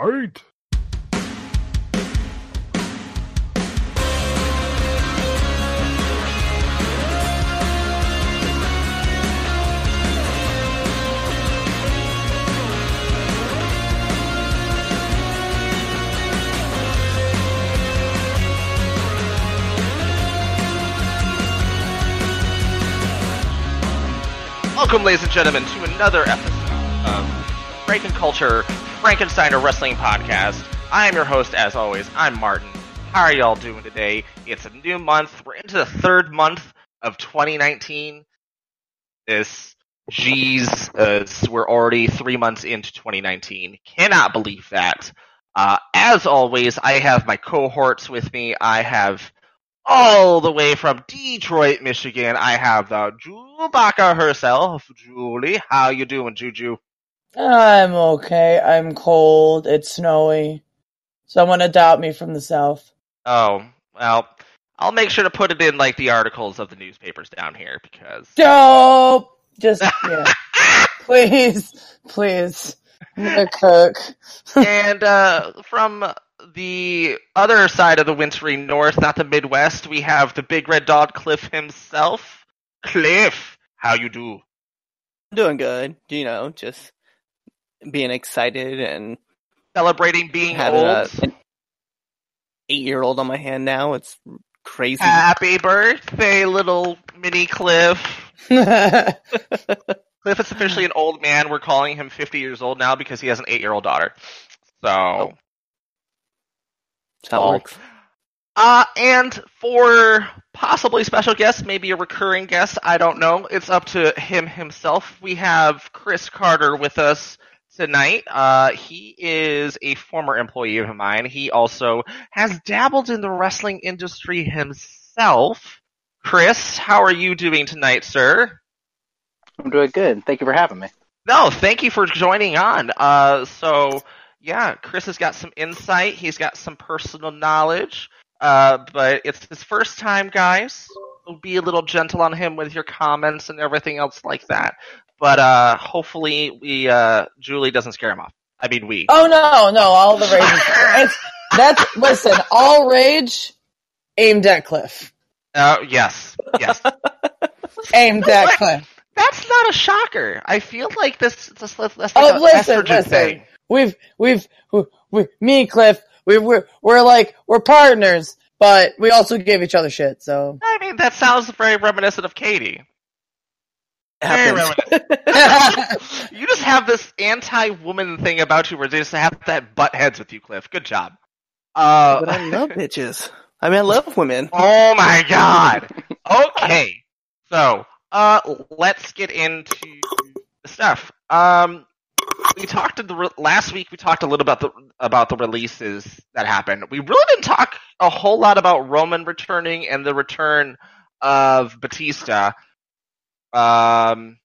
Fight! Welcome, ladies and gentlemen, to another episode of Franken Culture Frankensteiner Wrestling Podcast. I am your host, as always. I'm Martin. How are y'all doing today? It's a new month. We're into the third month of 2019. This, geez, uh, we're already three months into 2019. Cannot believe that. Uh, as always, I have my cohorts with me. I have all the way from Detroit, Michigan. I have the Jubaka herself, Julie. How you doing, Juju? I'm okay. I'm cold. It's snowy. Someone adopt me from the south. Oh, well, I'll make sure to put it in like the articles of the newspapers down here because Dope. Just yeah. please, please. I'm cook. and uh, from the other side of the wintry north, not the Midwest, we have the big red dog Cliff himself. Cliff, how you do? doing good. You know, just being excited and Celebrating being having a, old. an eight-year-old on my hand now. It's crazy. Happy birthday, little mini Cliff. Cliff is officially an old man. We're calling him 50 years old now because he has an eight-year-old daughter. So, Oh. It works. uh, and for possibly special guests, maybe a recurring guest, I don't know. It's up to him himself. We have Chris Carter with us tonight. Uh, he is a former employee of mine. He also has dabbled in the wrestling industry himself. Chris, how are you doing tonight, sir? I'm doing good. Thank you for having me. No, thank you for joining on. Uh, so yeah, Chris has got some insight. He's got some personal knowledge. Uh, but it's his first time, guys. Be a little gentle on him with your comments and everything else like that. But uh, hopefully, we uh, Julie doesn't scare him off. I mean, we. oh no, no, all the rage. That's listen, all rage aimed at Cliff. Uh, yes, yes. Aimed at Cliff. That's not a shocker. I feel like this. this that's like Oh, a listen, listen. thing. We've we've we, we, me and Cliff, we we're we're like we're partners, but we also give each other shit, so I mean, that sounds very reminiscent of Katie. Happens. you just have this anti-woman thing about you where they just have that butt heads with you, Cliff. Good job. Uh, but I love bitches. I mean, I love women. oh my god. Okay. So, uh, let's get into the stuff. Um, we talked in the re- last week. We talked a little about the about the releases that happened. We really didn't talk a whole lot about Roman returning and the return of Batista. Um,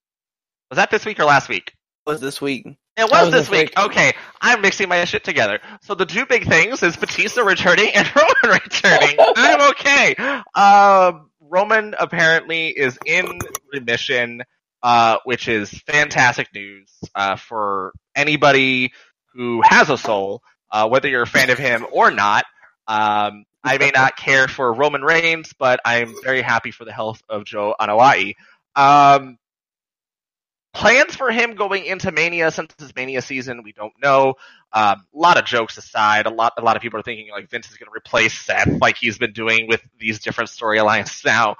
was that this week or last week? It Was this week? It was was this week. week. Okay, I'm mixing my shit together. So the two big things is Batista returning and Roman returning. I'm okay. Um, Roman apparently is in remission, uh, which is fantastic news uh, for anybody who has a soul, uh, whether you're a fan of him or not. Um, I may not care for Roman Reigns, but I'm very happy for the health of Joe Anoa'i. Um, plans for him going into Mania since it's Mania season, we don't know. Um, a lot of jokes aside, a lot a lot of people are thinking like Vince is going to replace Seth, like he's been doing with these different storylines now.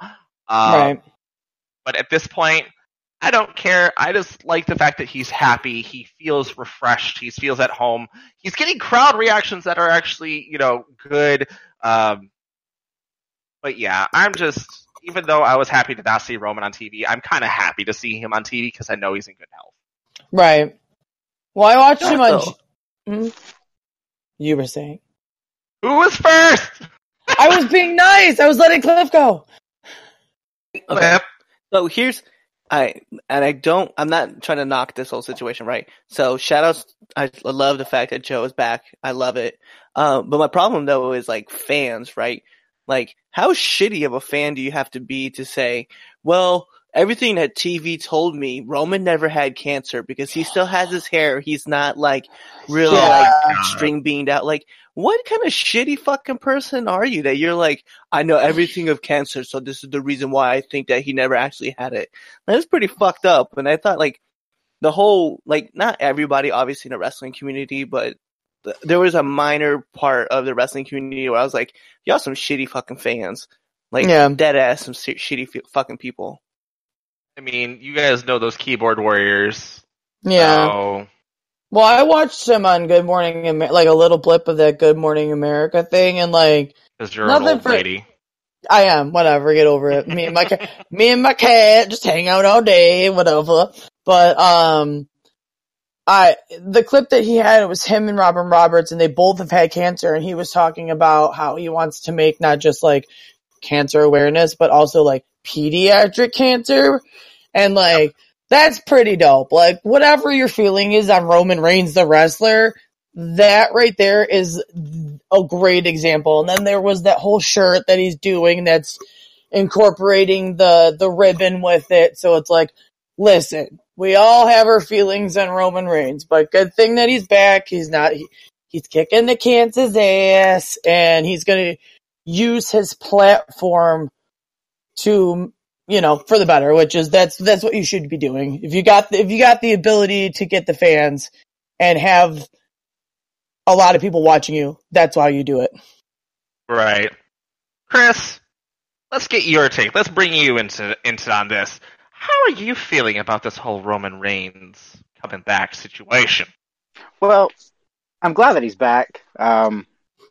Um, right. But at this point, I don't care. I just like the fact that he's happy. He feels refreshed. He feels at home. He's getting crowd reactions that are actually, you know, good. Um, but yeah, I'm just, even though I was happy to not see Roman on TV, I'm kind of happy to see him on TV because I know he's in good health. Right. Well, I watched him on. Also, Hmm? You were saying. Who was first? I was being nice. I was letting Cliff go. Okay. So here's I and I don't I'm not trying to knock this whole situation, right? So shout outs I love the fact that Joe is back. I love it. Um but my problem though is like fans, right? Like how shitty of a fan do you have to be to say, well, everything that TV told me, Roman never had cancer because he still has his hair. He's not like really Yeah. like string beamed out. Like, what kind of shitty fucking person are you that you're like, I know everything of cancer, so this is the reason why I think that he never actually had it. That's pretty fucked up. And I thought like the whole like not everybody obviously in the wrestling community, but th- there was a minor part of the wrestling community where I was like, y'all some shitty fucking fans. Like Yeah. dead ass some si- shitty f- fucking people. I mean, you guys know those keyboard warriors. Yeah. So, Well, I watched him on Good Morning, Amer- like a little blip of that Good Morning America thing, and like because you're Nothing an old for- lady. I am, whatever, get over it. Me and my ca- me and my cat just hang out all day, whatever. But um, I the clip that he had it was him and Robin Roberts, and they both have had cancer, and he was talking about how he wants to make not just like cancer awareness, but also like pediatric cancer, and like that's pretty dope. Like whatever your feeling is on Roman Reigns the wrestler, that right there is a great example. And then there was that whole shirt that he's doing that's incorporating the the ribbon with it. So it's like, listen, we all have our feelings on Roman Reigns, but good thing that he's back. He's not he, he's kicking the cancer's ass and he's going to use his platform to you know, for the better, which is that's that's what you should be doing. If you got the, if you got the ability to get the fans and have a lot of people watching you, that's why you do it. Right. Chris, let's get your take. Let's bring you into into on this. How are you feeling about this whole Roman Reigns coming back situation? Well, I'm glad that he's back. Um,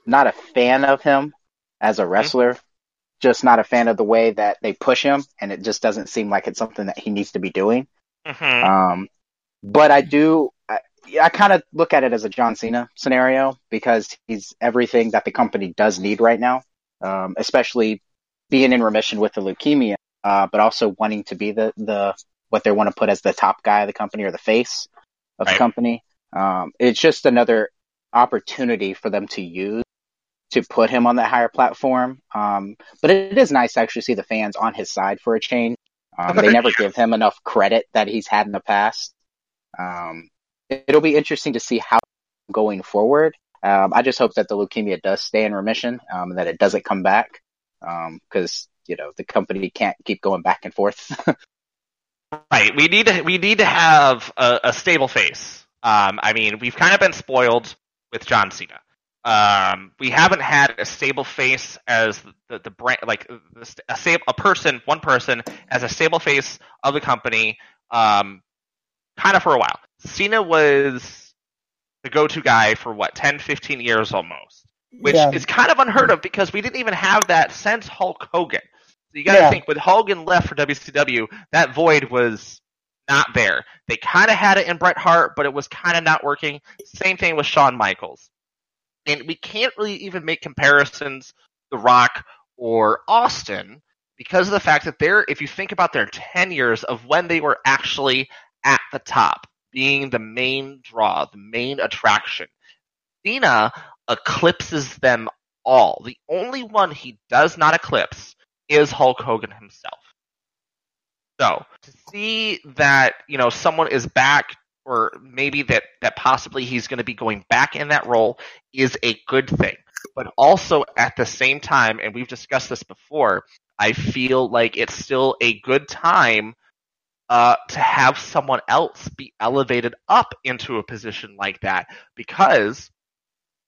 not a fan of him as a wrestler. Just not a fan of the way that they push him, and it just doesn't seem like it's something that he needs to be doing. hmm Um, but I do, I, I kind of look at it as a John Cena scenario because he's everything that the company does need right now, um, especially being in remission with the leukemia, uh, but also wanting to be the, the, what they want to put as the top guy of the company or the face of Right. the company. Um, it's just another opportunity for them to use to put him on that higher platform. Um, but it is nice to actually see the fans on his side for a change. Um, they never give him enough credit that he's had in the past. Um, it'll be interesting to see how going forward. Um, I just hope that the leukemia does stay in remission, um, and that it doesn't come back. Um, cause, you know, the company can't keep going back and forth. Right. We need to we need to have a, a stable face. Um, I mean, we've kind of been spoiled with John Cena. Um, we haven't had a stable face as the the brand, like a stable a person, one person as a stable face of the company. Um, kind of for a while. Cena was the go-to guy for what 10, 15 years almost, which Yeah. is kind of unheard of because we didn't even have that since Hulk Hogan. You got to Yeah. think when Hogan left for WCW, that void was not there. They kind of had it in Bret Hart, but it was kind of not working. Same thing with Shawn Michaels. And we can't really even make comparisons The Rock or Austin because of the fact that they're, if you think about their tenures of when they were actually at the top, being the main draw, the main attraction, Cena eclipses them all. The only one he does not eclipse is Hulk Hogan himself. So to see that you know someone is back, or maybe that that possibly he's going to be going back in that role is a good thing. But also at the same time, and we've discussed this before, I feel like it's still a good time uh, to have someone else be elevated up into a position like that because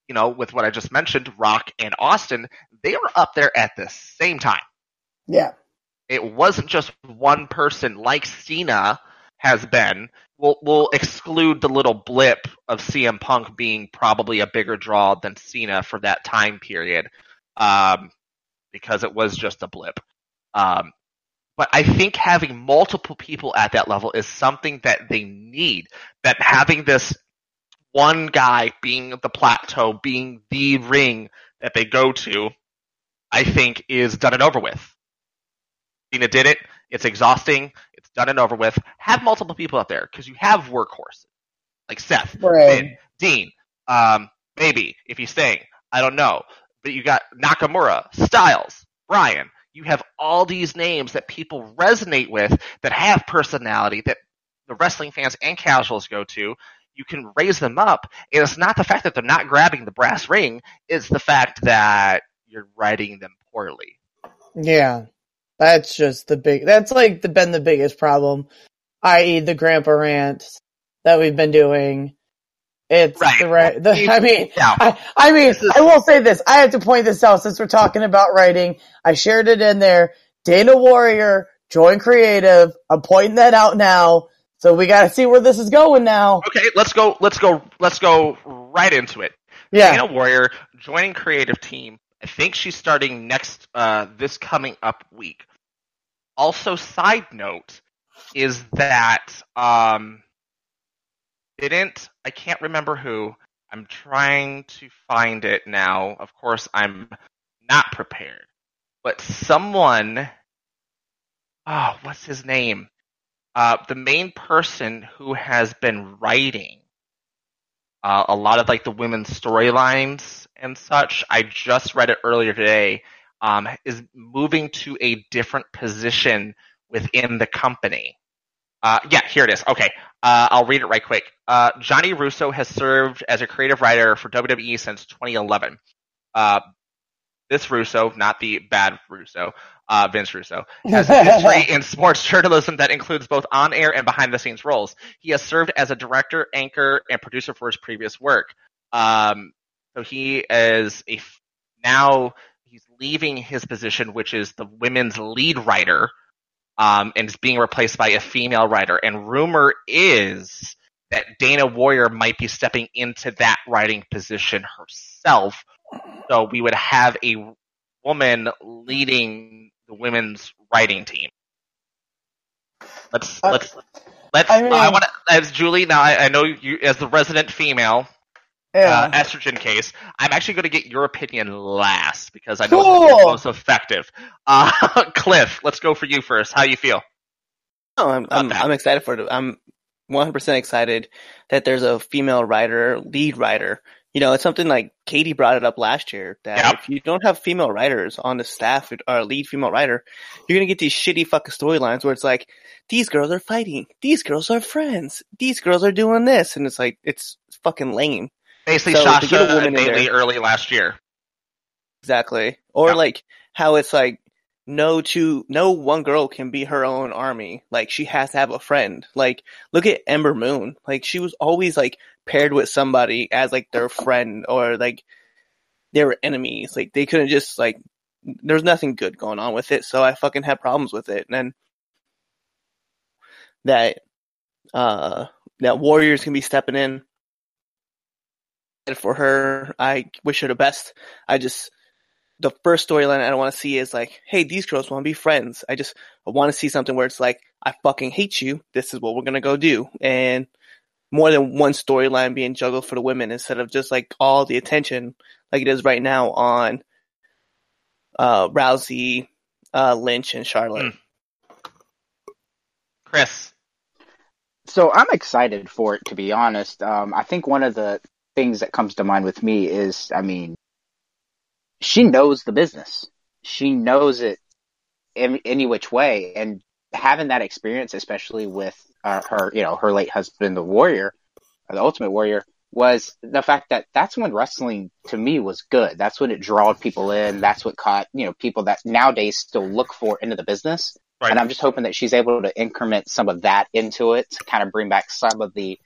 you know with what I just mentioned, Rock and Austin, they were up there at the same time Yeah. it wasn't just one person like Cena has been. We'll, we'll exclude the little blip of CM Punk being probably a bigger draw than Cena for that time period, um, because it was just a blip. Um, but I think having multiple people at that level is something that they need. That having this one guy being the plateau, being the ring that they go to, I think is done and over with. Cena did it. It's exhausting. It's done and over with. Have multiple people out there because you have workhorses like Seth, Right. Finn, Dean, um, maybe if he's staying. I don't know. But you got Nakamura, Styles, Bryan. you have all these names that people resonate with that have personality that the wrestling fans and casuals go to. You can raise them up. And it's not the fact that they're not grabbing the brass ring, it's the fact that you're writing them poorly. Yeah. That's just the big, that's like the, been the biggest problem, i.e. the grandpa rant that we've been doing. It's Right. the right, the, I mean, Yeah. I, I mean, is- I will say this. I have to point this out since we're talking about writing. I shared it in there. Dana Warrior, join creative. I'm pointing that out now. So we gotta see where this is going now. Okay, let's go. Let's go. Let's go right into it. Yeah. Dana Warrior joining creative team. I think she's starting next uh, this coming up week. Also, side note is that um, didn't I can't remember who. I'm trying to find it now. Of course, I'm not prepared. But someone, oh, what's his name? Uh, the main person who has been writing uh, a lot of like the women's storylines and such. I just read it earlier today. Um, is moving to a different position within the company. Uh, yeah, here it is. Okay, uh, I'll read it right quick. Uh, Johnny Russo has served as a creative writer for WWE since 2011. Uh, this Russo, not the bad Russo, uh, Vince Russo, has a history in sports journalism that includes both on-air and behind-the-scenes roles. He has served as a director, anchor, and producer for his previous work. Um, so he is a f- now he's leaving his position, which is the women's lead writer, um, and is being replaced by a female writer. And rumor is that Dana Warrior might be stepping into that writing position herself. So we would have a woman leading the women's writing team. Let's Uh, let's let's. I I, want to as Julie. Now I, I know you as the resident female uh, estrogen case. I'm actually going to get your opinion last because I know it's the most effective. Uh, Cliff, let's go for you first. How you feel? No, I'm I'm. I'm excited for it. I'm 100% excited that there's a female writer, lead writer. You know, it's something like Katie brought it up last year that if you don't have female writers on the staff or lead female writer, you're gonna get these shitty fucking storylines where it's like these girls are fighting, these girls are friends, these girls are doing this, and it's like it's fucking lame. Basically, So, Sasha and Bayley early last year. Exactly. Or Yeah. like how it's like no two no one girl can be her own army. Like she has to have a friend. Like look at Ember Moon. Like she was always like paired with somebody as like their friend or like they were enemies. Like they couldn't just like there's nothing good going on with it, so I fucking had problems with it. And that uh that Warriors can be stepping in for her. I wish her the best. I just the first storyline I don't want to see is like, hey, these girls want to be friends. I just I want to see something where it's like, I fucking hate you. This is what we're gonna go do, and more than one storyline being juggled for the women instead of just like all the attention like it is right now on uh Rousey, uh Lynch, and Charlotte. Mm. Chris, So I'm excited for it, to be honest. Um, I think one of the things that comes to mind with me is, I mean, she knows the business. She knows it in any which way, and having that experience, especially with uh, her, you know, her late husband, the Warrior, or the Ultimate Warrior, was the fact that that's when wrestling to me was good. That's when it drawed people in. That's what caught, you know, people that nowadays still look for into the business. Right. And I'm just hoping that she's able to increment some of that into it to kind of bring back some of the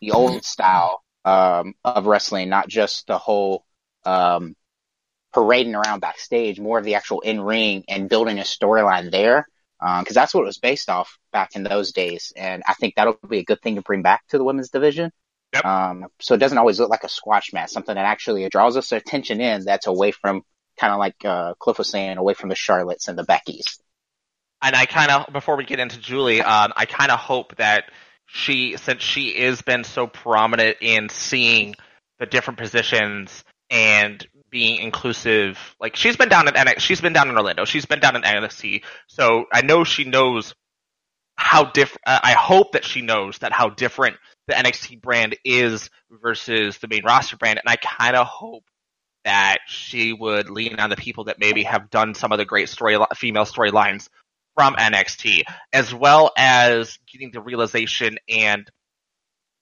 the old style um, of wrestling, not just the whole um, parading around backstage, more of the actual in ring and building a storyline there. Because that's what it was based off back in those days, and I think that'll be a good thing to bring back to the women's division. Yep. Um, so it doesn't always look like a squash match, something that actually draws us attention in. That's away from kind of like uh, Cliff was saying, away from the Charlottes and the Beckys. and I kind of before we get into Julie, um, I kind of hope that she, since she is been so prominent in seeing the different positions and being inclusive, like she's been down in NXT, she's been down in Orlando, she's been down in NXT, so I know she knows how different. Uh, I hope that she knows that how different the NXT brand is versus the main roster brand, and I kind of hope that she would lean on the people that maybe have done some of the great story female storylines from NXT, as well as getting the realization and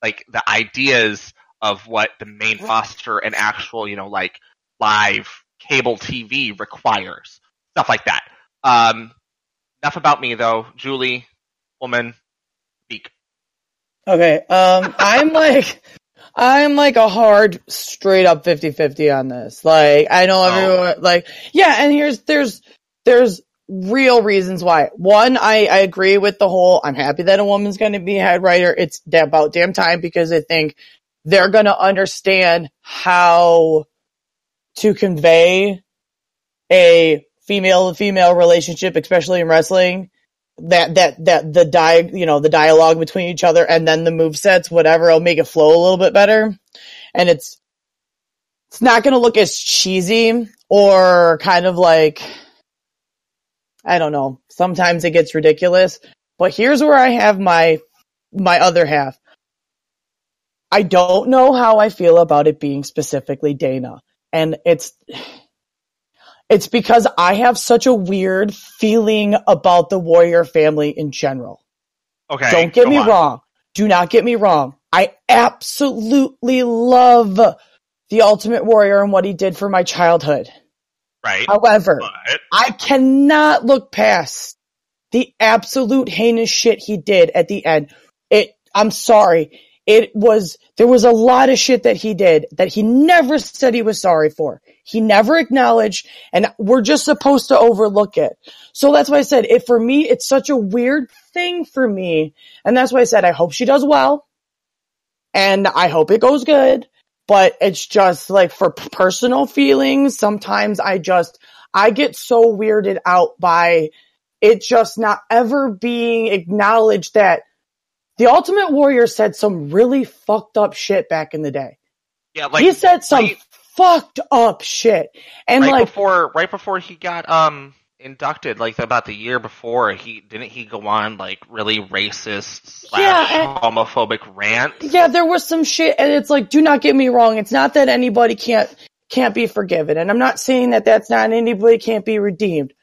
like the ideas of what the main roster and actual, you know, like live cable TV requires. Stuff like that. Um, enough about me though. Julie, woman, speak. Okay. Um, I'm like, I'm like a hard, straight up 50-50 on this. Like, I know everyone, oh. like, yeah, and here's, there's, there's real reasons why. One, I, I agree with the whole, I'm happy that a woman's gonna be head writer. It's about damn time because I think they're gonna understand how to convey a female to female relationship, especially in wrestling. That, that, that the di, you know, the dialogue between each other and then the move sets, whatever, will make it flow a little bit better. And it's, it's not gonna look as cheesy or kind of like, I don't know. Sometimes it gets ridiculous, but here's where I have my, my other half. I don't know how I feel about it being specifically Dana. And it's, it's because I have such a weird feeling about the Warrior family in general. Okay. Don't get me on. wrong. Do not get me wrong. I absolutely love the Ultimate Warrior and what he did for my childhood. Right. However, but... I cannot look past the absolute heinous shit he did at the end. It, I'm sorry. It was, there was a lot of shit that he did that he never said he was sorry for. He never acknowledged and we're just supposed to overlook it. So that's why I said it for me, it's such a weird thing for me. And that's why I said I hope she does well. And I hope it goes good but it's just like for personal feelings. Sometimes I just, I get so weirded out by it just not ever being acknowledged that the Ultimate Warrior said some really fucked up shit back in the day. Yeah, like he said some right, fucked up shit, and right like before, right before he got um inducted like about the year before he didn't he go on like really racist slash yeah, homophobic rant yeah there was some shit and it's like do not get me wrong it's not that anybody can't can't be forgiven and i'm not saying that that's not anybody can't be redeemed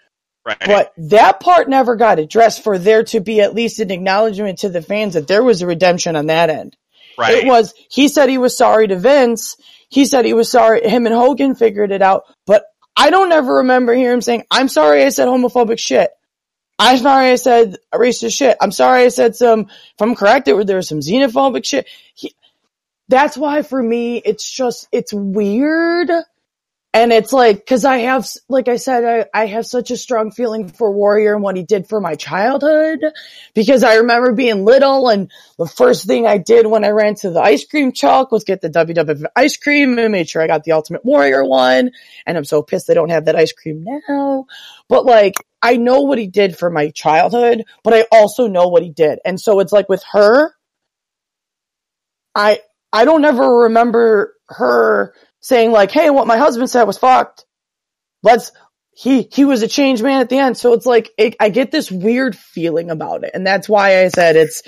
right but that part never got addressed for there to be at least an acknowledgement to the fans that there was a redemption on that end right it was he said he was sorry to vince he said he was sorry him and hogan figured it out but I don't ever remember hearing him saying, I'm sorry I said homophobic shit. I'm sorry I said racist shit. I'm sorry I said some, if I'm correct, there, there was some xenophobic shit. He, that's why for me, it's just, it's weird and it's like, cause I have, like I said, I, I have such a strong feeling for Warrior and what he did for my childhood because I remember being little and the first thing I did when I ran to the ice cream truck was get the WWF ice cream and made sure I got the Ultimate Warrior one. And I'm so pissed I don't have that ice cream now. But like, I know what he did for my childhood, but I also know what he did. And so it's like with her, I, I don't ever remember her saying like, "Hey, what my husband said was fucked." Let's he he was a changed man at the end, so it's like it, I get this weird feeling about it, and that's why I said it's.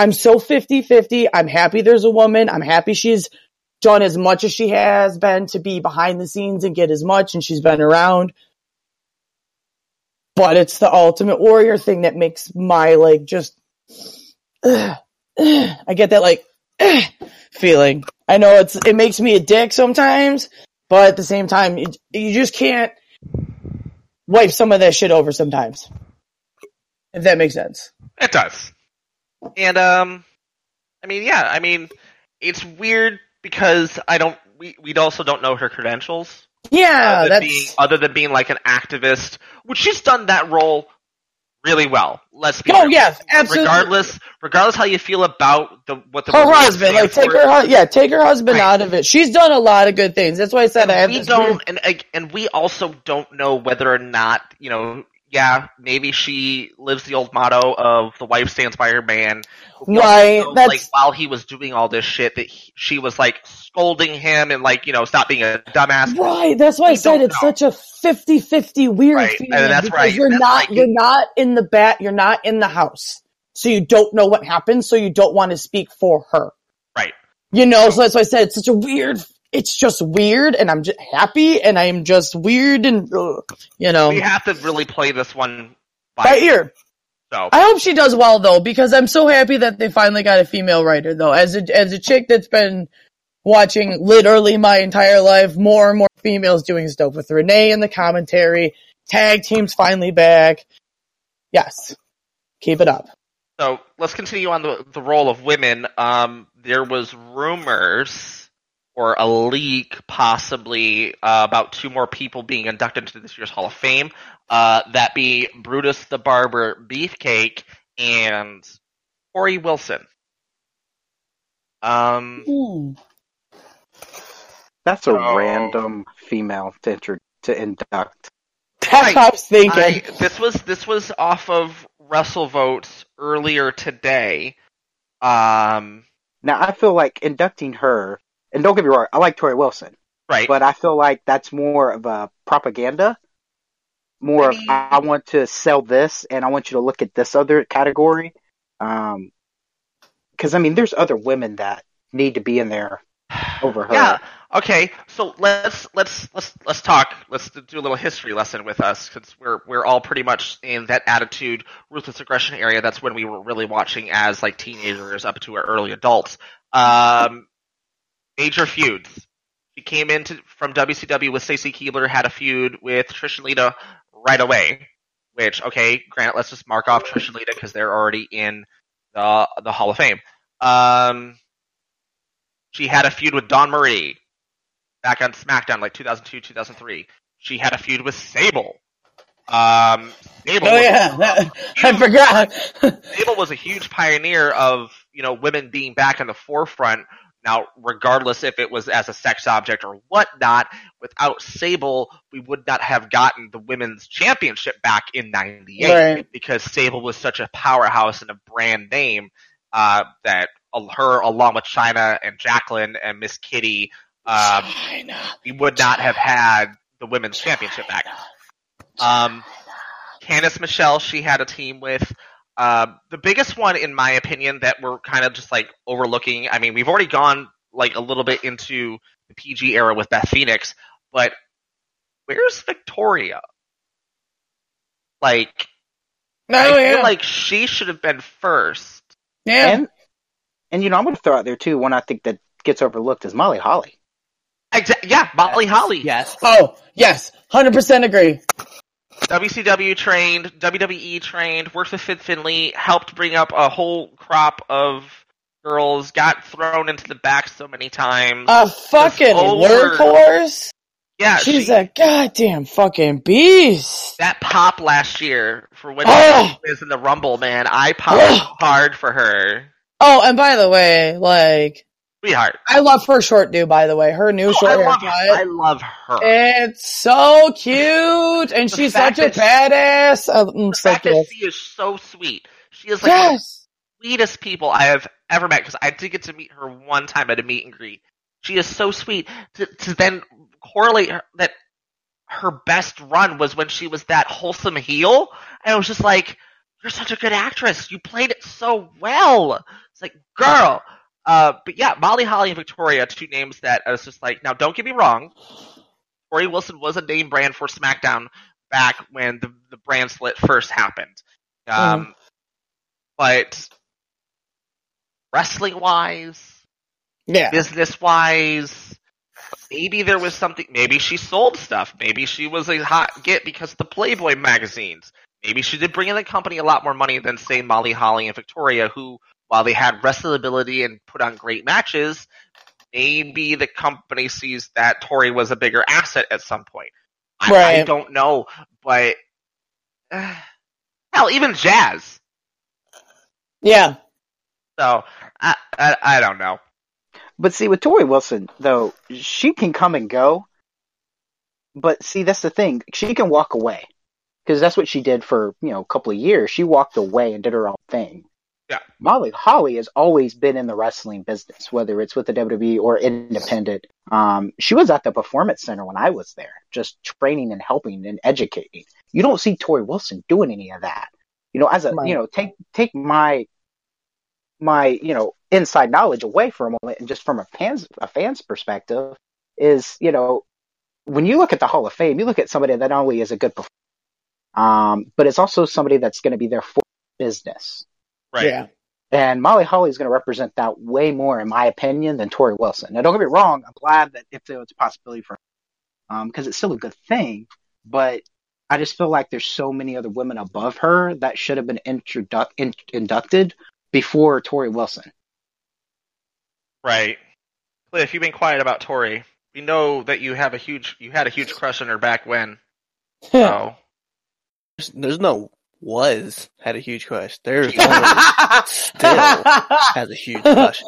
I'm so 50-50. I'm happy there's a woman. I'm happy she's done as much as she has been to be behind the scenes and get as much, and she's been around. But it's the ultimate warrior thing that makes my like just. Uh, uh, I get that like uh, feeling. I know it's it makes me a dick sometimes, but at the same time, you, you just can't wipe some of that shit over sometimes. If that makes sense. It does. And um, I mean, yeah, I mean, it's weird because I don't. We we also don't know her credentials. Yeah, other that's being, other than being like an activist, which she's done that role really well. Let's be. Oh real. yes, absolutely. Regardless, regardless how you feel about the what the her husband, like take for. her, yeah, take her husband right. out of it. She's done a lot of good things. That's why I said and I have. We don't, and and we also don't know whether or not you know. Yeah, maybe she lives the old motto of the wife stands by her man. Right. Know, That's like while he was doing all this shit that he, she was like scolding him and like, you know, stop being a dumbass. Right. That's why we I said it's know. such a 50-50 weird right. feeling. And that's right. You're that's not, like, you're not in the bat, you're not in the house. So you don't know what happened, so you don't want to speak for her. Right. You know, so that's why I said it's such a weird it's just weird and I'm just happy and I'm just weird and, uh, you know, We have to really play this one by, by ear. So I hope she does well though, because I'm so happy that they finally got a female writer though. As a, as a chick that's been watching literally my entire life, more and more females doing stuff with Renee in the commentary, tag teams finally back. Yes. Keep it up. So let's continue on the the role of women. Um, there was rumors or a leak, possibly uh, about two more people being inducted into this year's Hall of Fame. Uh, that be Brutus the Barber Beefcake and Torrie Wilson. Um, That's a Oh. random female to intro- to induct. That's what I was thinking. I, this was this was off of Russell WrestleVotes earlier today. Um, Now I feel like inducting her, and don't get me wrong, I like Torrie Wilson, right. but I feel like that's more of a propaganda. More I of I want to sell this, and I want you to look at this other category. Um, because I mean, there's other women that need to be in there over her. Yeah. Okay. So let's let's let's let's talk. Let's do a little history lesson with us because we're we're all pretty much in that attitude, ruthless aggression area. That's when we were really watching as like teenagers up to our early adults. Um, major feuds. She came into from WCW with Stacy Keibler, had a feud with Trish and Lita right away. Which okay, granted, let's just mark off Trish and Lita because they're already in the the Hall of Fame. Um, she had a feud with Dawn Marie back on SmackDown, like 2002, 2003. She had a feud with Sable. Um, Sable oh yeah, that, I forgot. Sable was a huge pioneer of you know women being back in the forefront. Now, regardless if it was as a sex object or whatnot, without Sable, we would not have gotten the women's championship back in '98 Right. because Sable was such a powerhouse and a brand name uh, that her, along with Chyna and Jacqueline and Miss Kitty, um, Chyna. we would not have had the women's championship back. Um, Candice Michelle, she had a team with. Um, the biggest one, in my opinion, that we're kind of just like overlooking. I mean, we've already gone like a little bit into the PG era with Beth Phoenix, but where's Victoria? Like, No, I yeah. feel like she should have been first. yeah. and and you know I'm going to throw out there too one I think that gets overlooked is Molly Holly. Exa- yeah, Molly Holly. Yes. oh, yes. 100% agree. WCW trained, WWE trained, worked with Fit Finlay, helped bring up a whole crop of girls, got thrown into the back so many times. A fucking over. workhorse. yeah, She's she- a goddamn fucking beast. that pop last year for when Oh. she was in the Rumble, man. I popped Oh. hard for her. Oh, and by the way, like, Sweetheart. I love her short do, by the way. Her new Oh, I, short love, haircut. I love her. It's so cute, and The she's such a badass. Oh, I'm the so fact that she is so sweet. She is like one of Yes. the sweetest people I have ever met because I did get to meet her one time at a meet and greet. She is so sweet. To, to then correlate her, that her best run was when she was that wholesome heel, and I was just like, "You're such a good actress. You played it so well." It's like, girl. Uh, but yeah, Molly Holly and Victoria, two names that I was just like, now don't get me wrong. Torrie Wilson was a name brand for SmackDown back when the the brand split first happened. Um, but wrestling wise, Yeah. business wise, maybe there was something. Maybe she sold stuff. Maybe she was a hot get because of the Playboy magazines. Maybe she did bring in the company a lot more money than say Molly Holly and Victoria, who, while they had wrestling ability and put on great matches, maybe the company sees that Torrie was a bigger asset at some point. I, I don't know, but uh, hell, even Jazz. Yeah. So I, I I don't know. But see, with Torrie Wilson, though, she can come and go. But see, that's the thing. She can walk away. Because that's what she did for, you know, a couple of years. She walked away and did her own thing. Yeah. Molly Holly has always been in the wrestling business, whether it's with the WWE or independent. Um, she was at the Performance Center when I was there, just training and helping and educating. You don't see Torrie Wilson doing any of that. You know, as a, Right. you know, take, take my, my, you know, inside knowledge away for a moment and just from a fan's, a fan's perspective, is, you know, when you look at the Hall of Fame, you look at somebody that not only is a good performer, um, but it's also somebody that's going to be there for business. Right. Yeah. And Molly Holly is going to represent that way more, in my opinion, than Torrie Wilson. Now, don't get me wrong. I'm glad that if there was a possibility for, um, because it's still a good thing, but I just feel like there's so many other women above her that should have been introdu- in- inducted before Torrie Wilson. Right. Cliff, you've been quiet about Torrie. We know that you have a huge, you had a huge crush on her back when. So There's, there's no was had a huge crush. There's still has a huge crush.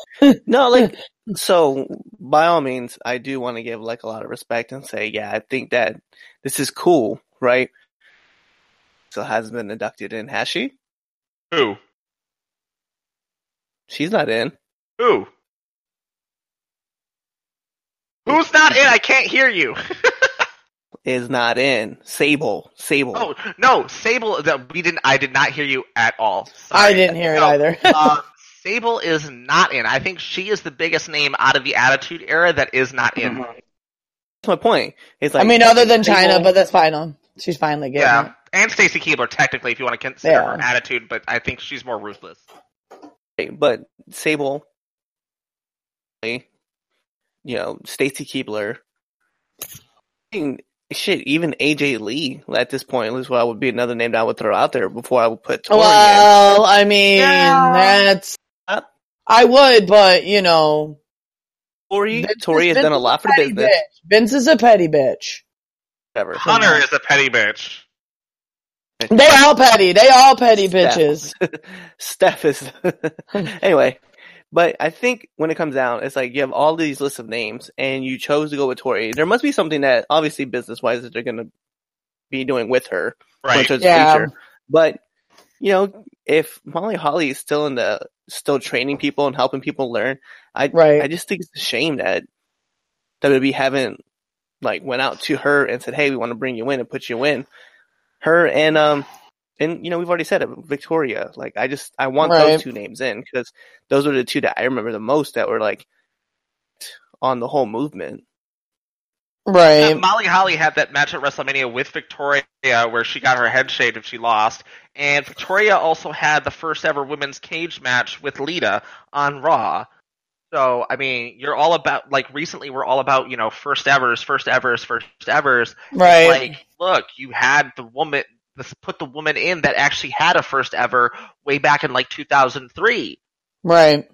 No, like so by all means, I do want to give like a lot of respect and say, yeah, I think that this is cool, right? So has been inducted in, has she? who? She's not in. Who? Who's not in? I can't hear you. Is not in. Sable. Sable. oh no, Sable. that We didn't. I did not hear you at all. I didn't hear it either. um, Sable is not in. I think she is the biggest name out of the Attitude Era that is not in. That's my point. It's like I mean, other than Chyna, but that's fine. um, She's finally getting Yeah, it. and Stacy Keibler technically, if you want to consider Yeah. her attitude, but I think she's more ruthless. but Sable, you know, Stacy Keibler, I mean, shit, even AJ Lee at this point is what I would be another name that I would throw out there before I would put Torrie in. Well, I mean, Yeah. that's. Uh, I would, but you know, Torrie, Vince Torrie is- has done a lot is for petty business. bitch. Vince is a petty bitch. Whatever. Hunter is a petty bitch. They all petty. They all petty bitches. Steph is anyway. But I think when it comes down, it's like you have all these lists of names, and you chose to go with Torrie. There must be something that, obviously, business wise, that they're going to be doing with her Right. towards Yeah. the future. But you know, if Molly Holly is still in the still training people and helping people learn, I Right. I just think it's a shame that WWE haven't like went out to her and said, "Hey, we want to bring you in and put you in." Her and um and you know we've already said it, Victoria. Like I just I want Right. those two names in because those are the two that I remember the most that were like on the whole movement. Right. Molly Holly had that match at WrestleMania with Victoria where she got her head shaved if she lost. And Victoria also had the first ever women's cage match with Lita on Raw. So, I mean, you're all about, like, recently we're all about, you know, first evers, first evers, first evers. Right. Like, look, you had the woman, this put the woman in that actually had a first ever way back in, like, 2003. right.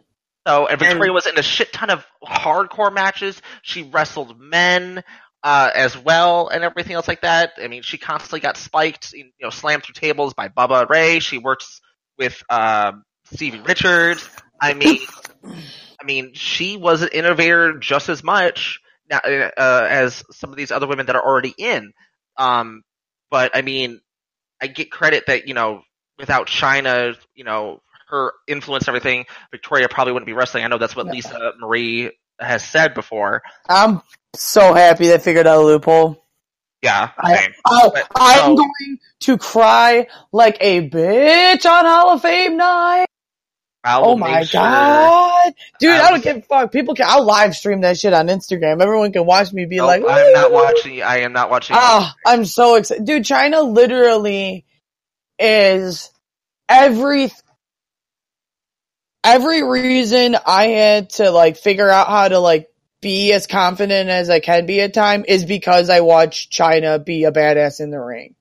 So, and Victoria was in a shit ton of hardcore matches. She wrestled men uh, as well, and everything else like that. I mean, she constantly got spiked, you know, slammed through tables by Bubba Ray. She works with um, Stevie Richards. I mean, I mean, she was an innovator just as much now, uh, as some of these other women that are already in. Um, but I mean, I get credit that you know, without Chyna, you know, her influence and everything, Victoria probably wouldn't be wrestling. I know that's what Lisa Marie has said before. I'm so happy they figured out a loophole. Yeah, I, I'm so- going to cry like a bitch on Hall of Fame night. I Oh my sure- god, dude! I, I don't was- give a fuck. People can. I'll live stream that shit on Instagram. Everyone can watch me be Nope, like, I'm not watching. I am not watching. Ah, I'm so excited, dude. Chyna literally is every every reason I had to like figure out how to like be as confident as I can be at time is because I watched Chyna be a badass in the ring,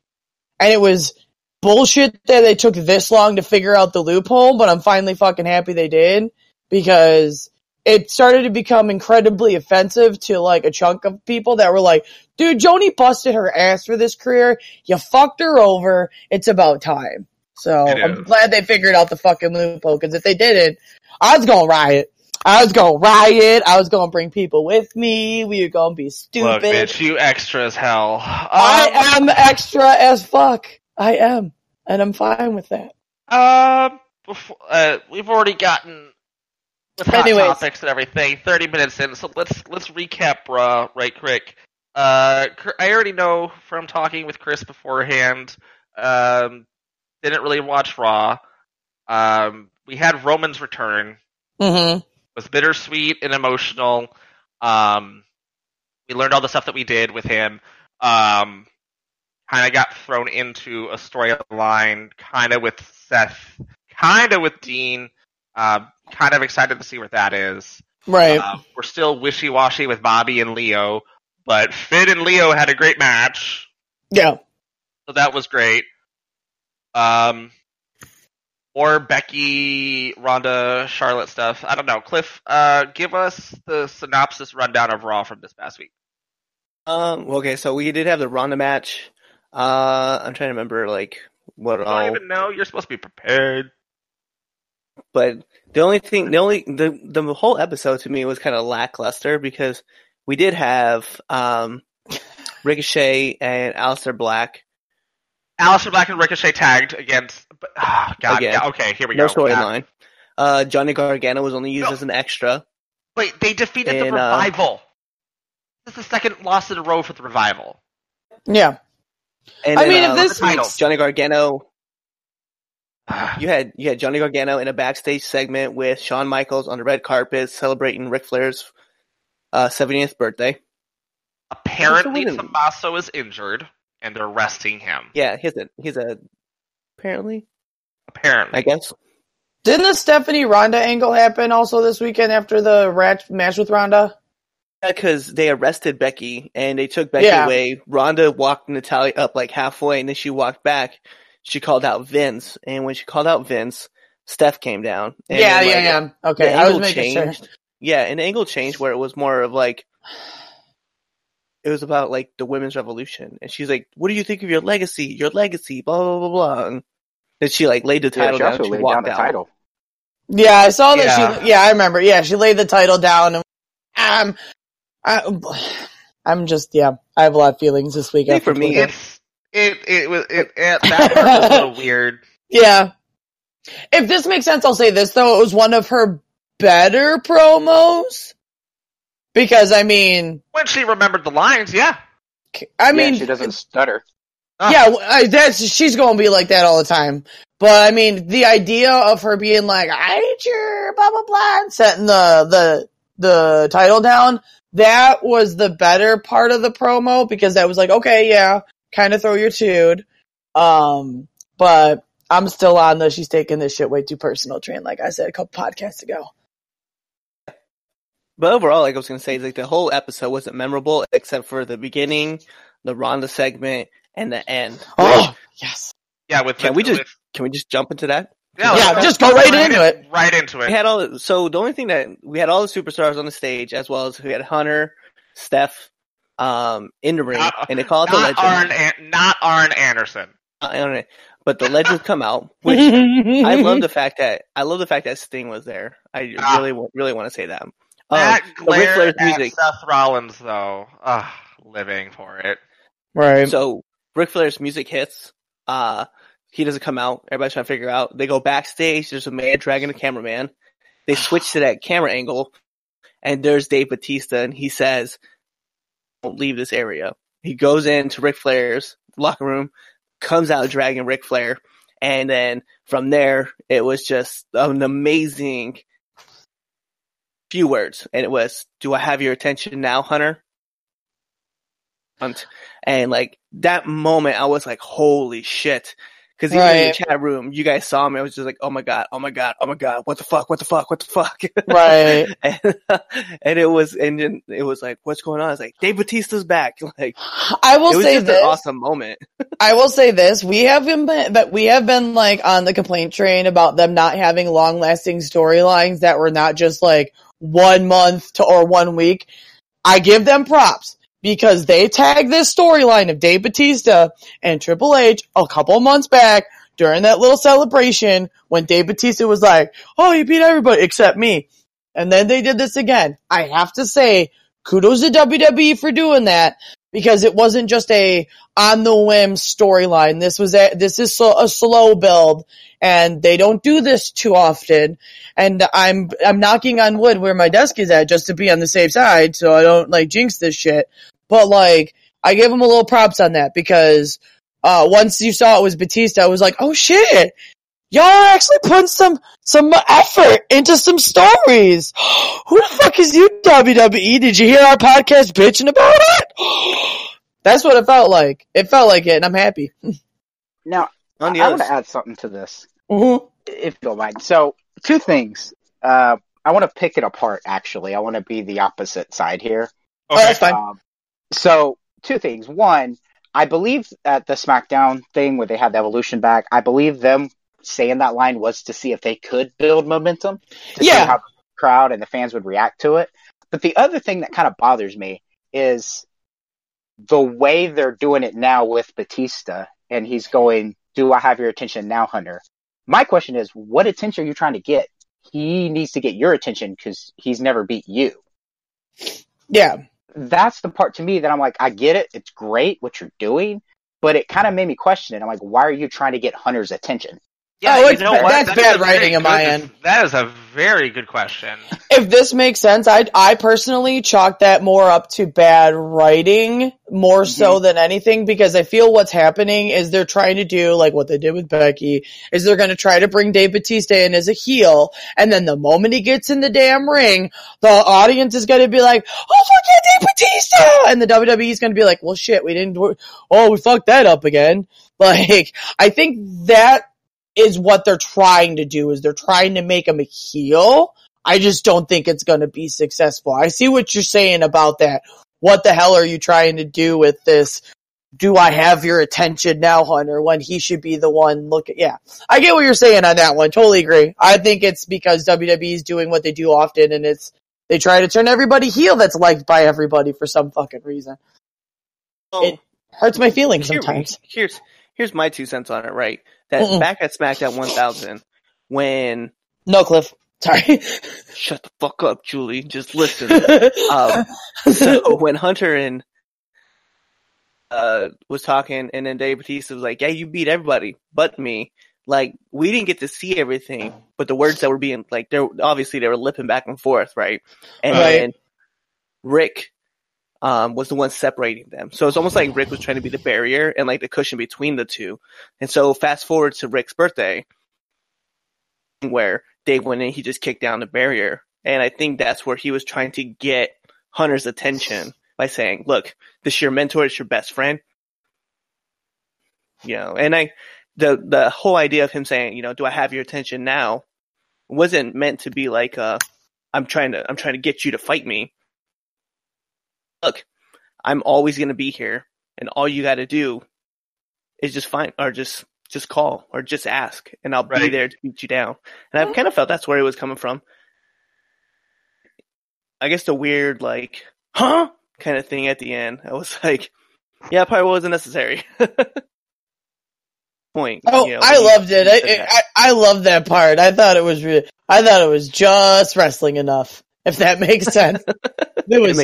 and it was bullshit that they took this long to figure out the loophole. But I'm finally fucking happy they did because it started to become incredibly offensive to like a chunk of people that were like, dude, Joanie busted her ass for this career. You fucked her over. It's about time. So I'm glad they figured out the fucking loophole because if they didn't, I was gonna riot. I was gonna riot. I was gonna bring people with me. We were gonna be stupid. Look, bitch, you extra as hell. Um, I am extra as fuck. I am. And I'm fine with that. Um, before, uh, we've already gotten with hot Anyways. topics and everything. Thirty minutes in, so let's let's recap Raw right quick. Uh, I already know from talking with Chris beforehand. Um, didn't really watch Raw. Um, we had Roman's return. Mm-hmm. was bittersweet and emotional. Um, We learned all the stuff that we did with him. Um, kind of got thrown into a storyline, kind of with Seth, kind of with Dean. Uh, kind of excited to see where that is. Right. Uh, we're still wishy washy with Bobby and Lio, but Finn and Lio had a great match, yeah. so that was great. Um, or Becky, Ronda, Charlotte stuff. I don't know. Cliff, uh, give us the synopsis rundown of Raw from this past week. Um. Okay, so we did have the Ronda match. Uh, I'm trying to remember like what I all. don't even know. You're supposed to be prepared. But the only thing, the only the the whole episode to me was kind of lackluster because we did have um Ricochet and Aleister Black. Aleister Black and Ricochet tagged against. But, oh, God, Again. yeah, okay, here we No go. Yeah. storyline. Uh, Johnny Gargano was only used No. as an extra. Wait, they defeated the And, uh, revival. this is the second loss in a row for the revival. Yeah. And I then, mean, if uh, this title. makes Johnny Gargano, you had you had Johnny Gargano in a backstage segment with Shawn Michaels on the red carpet celebrating Ric Flair's uh, 70th birthday. Apparently, winning. Tommaso is injured, and they're resting him. Yeah, he's a he's a apparently Apparently, I guess. didn't the Stephanie Ronda angle happen also this weekend after the match with Ronda? Because they arrested Becky and they took Becky Yeah. away. Ronda walked Natalia up like halfway and then she walked back. She called out Vince and when she called out Vince, Steph came down. And yeah, then, yeah, like, yeah. Okay, the I was angle making changed. sure. Yeah, an angle changed where it was more of like it was about like the women's revolution, and she's like, "What do you think of your legacy? Your legacy, blah blah blah blah." And then she like laid the Yeah, title she down. also and She laid down the out. title. Yeah, I saw that Yeah. she. Yeah, I remember. Yeah, she laid the title down, and um, I, I'm just yeah. I have a lot of feelings this week. After for me, Twitter. it's it it was it, it, that part was a little weird. Yeah. If this makes sense, I'll say this though. It was one of her better promos. Because I mean, When she remembered the lines, yeah. I yeah, mean, she doesn't stutter. Ah. yeah, that's she's gonna be like that all the time. But I mean, the idea of her being like, "I hate your blah blah blah," and setting the the the title down, that was the better part of the promo because that was like, okay, yeah, kind of throw your tude. Um, but I'm still on the she's taking this shit way too personal train, like I said a couple podcasts ago. But overall, like I was gonna say, like the whole episode wasn't memorable except for the beginning, the Ronda segment, and the end. Oh, yes. Yeah, with Can the, we just- with- Can we just jump into that? Yeah, Yeah, just go right into in- it. Right into it. We it. had all so the only thing that we had all the superstars on the stage as well as we had Hunter, Steph, um, in the ring, Not- and they call it the legend. Arn, An- not Arn Anderson. I don't know, but the legends come out, which I love the fact that I love the fact that Sting was there. I Ah. really really want to say that. Um, That the glare Flair's at music. Seth Rollins, though. Ugh, living for it. right. So Ric Flair's music hits. Uh, he doesn't come out. Everybody's trying to figure out. They go backstage. There's a man dragging a cameraman. They switch to that camera angle, and there's Dave Batista, and he says, "Don't leave this area." He goes into Ric Flair's locker room, comes out dragging Ric Flair, and then from there it was just an amazing few words, and it was, "Do I have your attention now, Hunter?" And, and like that moment, I was like, "Holy shit!" Because even in the chat room, you guys saw me. I was just like, "Oh my god! Oh my god! Oh my god! What the fuck? What the fuck? What the fuck?" Right. and, and it was, and then it was like, "What's going on?" It's like Dave Batista's back. Like I will it was say this. an awesome moment. I will say this: we have been, but we have been like on the complaint train about them not having long-lasting storylines that were not just like one month to or one week. I give them props because they tagged this storyline of Dave Batista and Triple H a couple months back during that little celebration when Dave Batista was like, "Oh, you beat everybody except me," and then they did this again. I have to say, kudos to WWE for doing that because it wasn't just a on the whim storyline. This was a, this is a slow build and they don't do this too often. And I'm, I'm knocking on wood where my desk is at just to be on the safe side so I don't like jinx this shit. But like, I give him a little props on that because, uh, once you saw it was Batista, I was like, oh shit. y'all are actually putting some some effort into some stories. Who the fuck is you, WWE? Did you hear our podcast bitching about it? That's what it felt like. It felt like it, and I'm happy. Now, On the I, I want to add something to this, Mm-hmm. if you don't mind. So, two things. Uh, I want to pick it apart. Actually, I want to be the opposite side here. Oh, that's fine. Um, so, two things. One, I believe at the SmackDown thing where they had the evolution back, I believe them saying that line was to see if they could build momentum to see Yeah. how the crowd and the fans would react to it. But the other thing that kind of bothers me is the way they're doing it now with Batista, and he's going, "Do I have your attention now, Hunter?" My question is, what attention are you trying to get? He needs to get your attention because he's never beat you Yeah. That's the part to me that I'm like, I get it. It's great what you're doing, but it kind of made me question it. I'm like, why are you trying to get Hunter's attention? Yeah, Oh, you know what? that's That bad writing on my good- end. That is a very good question. If this makes sense, I I personally chalk that more up to bad writing more mm-hmm. so than anything because I feel what's happening is they're trying to do like what they did with Becky is they're going to try to bring Dave Batista in as a heel and then the moment he gets in the damn ring, the audience is going to be like, "Oh fuck yeah, Dave Batista!" and the WWE is going to be like, "Well shit, we didn't do Oh, we fucked that up again." Like I think that is what they're trying to do is they're trying to make him a heel. I just don't think it's going to be successful. I see what you're saying about that. What the hell are you trying to do with this? Do I have your attention now, Hunter, when he should be the one look at, yeah. I get what you're saying on that one. Totally agree. I think it's because WWE is doing what they do often and it's, they try to turn everybody heel that's liked by everybody for some fucking reason. It hurts my feelings Here- sometimes. here's here's my two cents on it. Right, that Mm-mm. back at SmackDown 1000, when No, Cliff. Sorry. shut the fuck up, Julie, just listen. um, so when Hunter and uh was talking, and then Dave Batista was like, "Yeah, you beat everybody but me." Like we didn't get to see everything, but the words that were being like, they're obviously they were lipping back and forth, right? And Right. then Rick um was the one separating them, so it's almost like Rick was trying to be the barrier and like the cushion between the two. And so fast forward to Rick's birthday, where Dave went in, he just kicked down the barrier, and I think that's where he was trying to get Hunter's attention by saying, "Look, this your mentor, it's your best friend." You know, and I, the the whole idea of him saying, you know, do I have your attention now, wasn't meant to be like, uh, I'm trying to, I'm trying to get you to fight me. Look, I'm always going to be here, and all you got to do is just find, or just just call, or just ask, and I'll be there to beat you down. And I've kind of felt that's where it was coming from. I guess the weird like, huh, kind of thing at the end. I was like, yeah, it probably wasn't necessary. Point. Oh, you know, I loved it. I, said. I I loved that part. I thought it was re- I thought it was just wrestling enough. If that makes sense, it was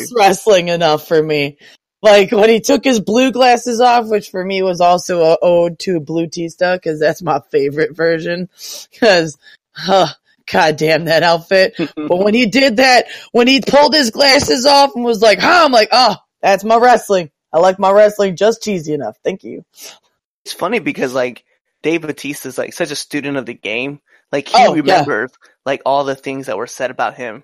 just wrestling enough for me. Like when he took his blue glasses off, which for me was also a ode to Blue Tista, because that's my favorite version. Because, huh, god damn that outfit. but when he did that, when he pulled his glasses off and was like, huh, I'm like, oh, that's my wrestling. I like my wrestling just cheesy enough. Thank you. it's funny because like Dave Batista is like such a student of the game. Like he Oh, yeah. remembers like all the things that were said about him,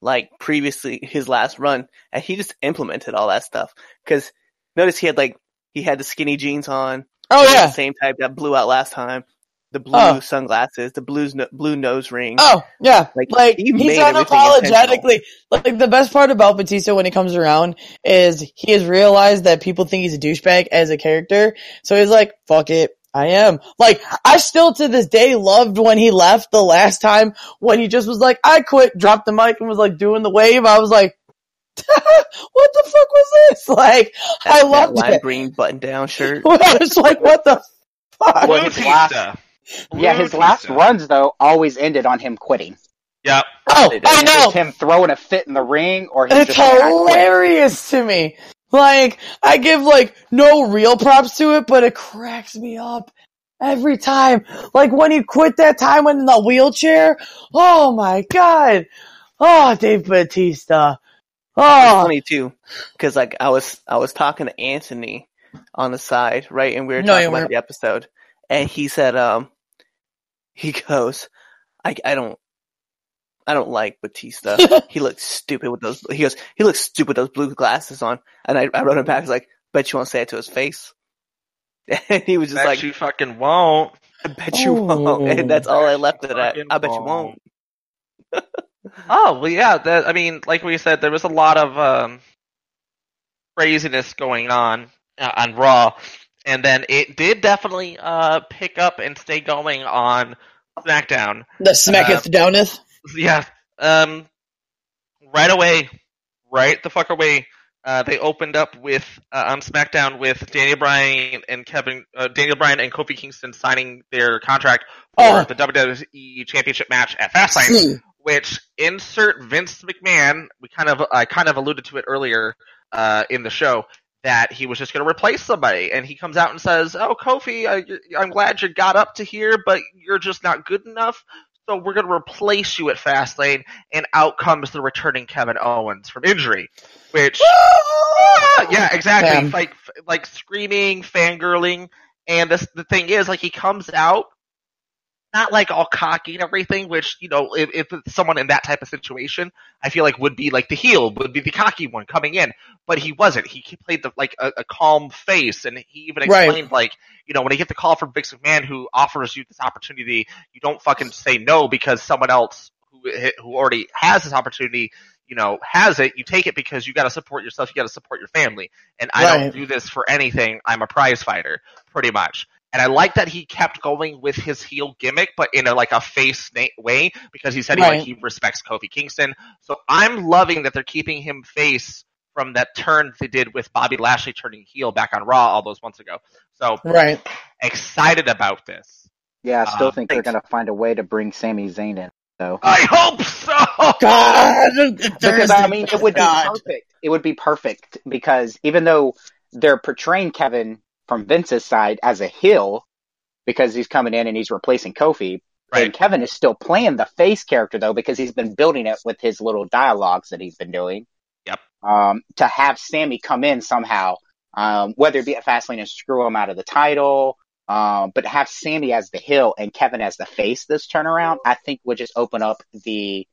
like previously his last run, and he just implemented all that stuff. Because notice he had like he had the skinny jeans on, Oh yeah. the same type that blew out last time, the blue Oh. sunglasses, the blues no- blue nose ring. Oh yeah, Like, like, he he's unapologetically. Like the best part about Batista when he comes around is he has realized that people think he's a douchebag as a character. So he's like, "Fuck it, I am." Like I still to this day loved when he left the last time when he just was like, "I quit," dropped the mic and was like doing the wave. I was like, "What the fuck was this?" Like that, I that loved lime it. green button down shirt. I was like, "What the fuck?" Well, Blue his last- Tista. Yeah, Blue his last runs though always ended on him quitting. Yep. Oh, I know. Just him throwing a fit in the ring, or him It's just saying, hilarious to me. Like, I give like no real props to it, but it cracks me up every time. Like when he quit that time when in the wheelchair. Oh my god. Oh, Dave Batista. Oh, funny too, because like I was I was talking to Anthony on the side, right, and we were No, talking about the episode, and he said, um, he goes, I, I don't, I don't like Batista. he looks stupid with those. He goes, he looks stupid with those blue glasses on. And I, I wrote him back, I was like, bet you won't say it to his face. And he was just Bet like, you fucking won't. I bet you won't. And that's all I left it at. I bet you won't. Oh well, yeah. That, I mean, like we said, there was a lot of um, craziness going on uh, on Raw, and then it did definitely uh, pick up and stay going on SmackDown. The smacketh downeth. Yeah. Um, right away, right the fuck away. Uh, they opened up with uh, on SmackDown with Daniel Bryan and Kevin, uh, Daniel Bryan and Kofi Kingston signing their contract for Oh. the WWE Championship match at Fastlane See, which insert Vince McMahon. We kind of I kind of alluded to it earlier uh, in the show that he was just going to replace somebody, and he comes out and says, "Oh, Kofi, I, I'm glad you got up to here, but you're just not good enough." So we're going to replace you at Fastlane, and out comes the returning Kevin Owens from injury, which yeah, exactly, Damn. like like screaming, fangirling, and this the thing is, like he comes out not like all cocky and everything, which you know, if, if someone in that type of situation, I feel like would be like the heel, would be the cocky one coming in, but he wasn't. He, played the like a, a calm face, and he even Right. explained like, you know, when you get the call from Vince McMahon who offers you this opportunity, you don't fucking say no because someone else who eh, who already has this opportunity. You know, has it. You take it because you got to support yourself. You got to support your family. And I don't do this for anything. I'm a prize fighter, pretty much. And I like that he kept going with his heel gimmick, but in a like a face na- way because he said he like he respects Kofi Kingston. So I'm loving that they're keeping him face from that turn they did with Bobby Lashley turning heel back on Raw all those months ago. So right. excited about this. Yeah, I still Um, think they're gonna find a way to bring Sami Zayn in. So I hope so. God, because I mean, it would be perfect. It would be perfect because even though they're portraying Kevin from Vince's side as a heel because he's coming in and he's replacing Kofi, Right. and Kevin is still playing the face character though because he's been building it with his little dialogues that he's been doing. Yep. Um, to have Sami come in somehow, um, whether it be at Fastlane and screw him out of the title, um, but have Sami as the heel and Kevin as the face this turnaround, I think would just open up the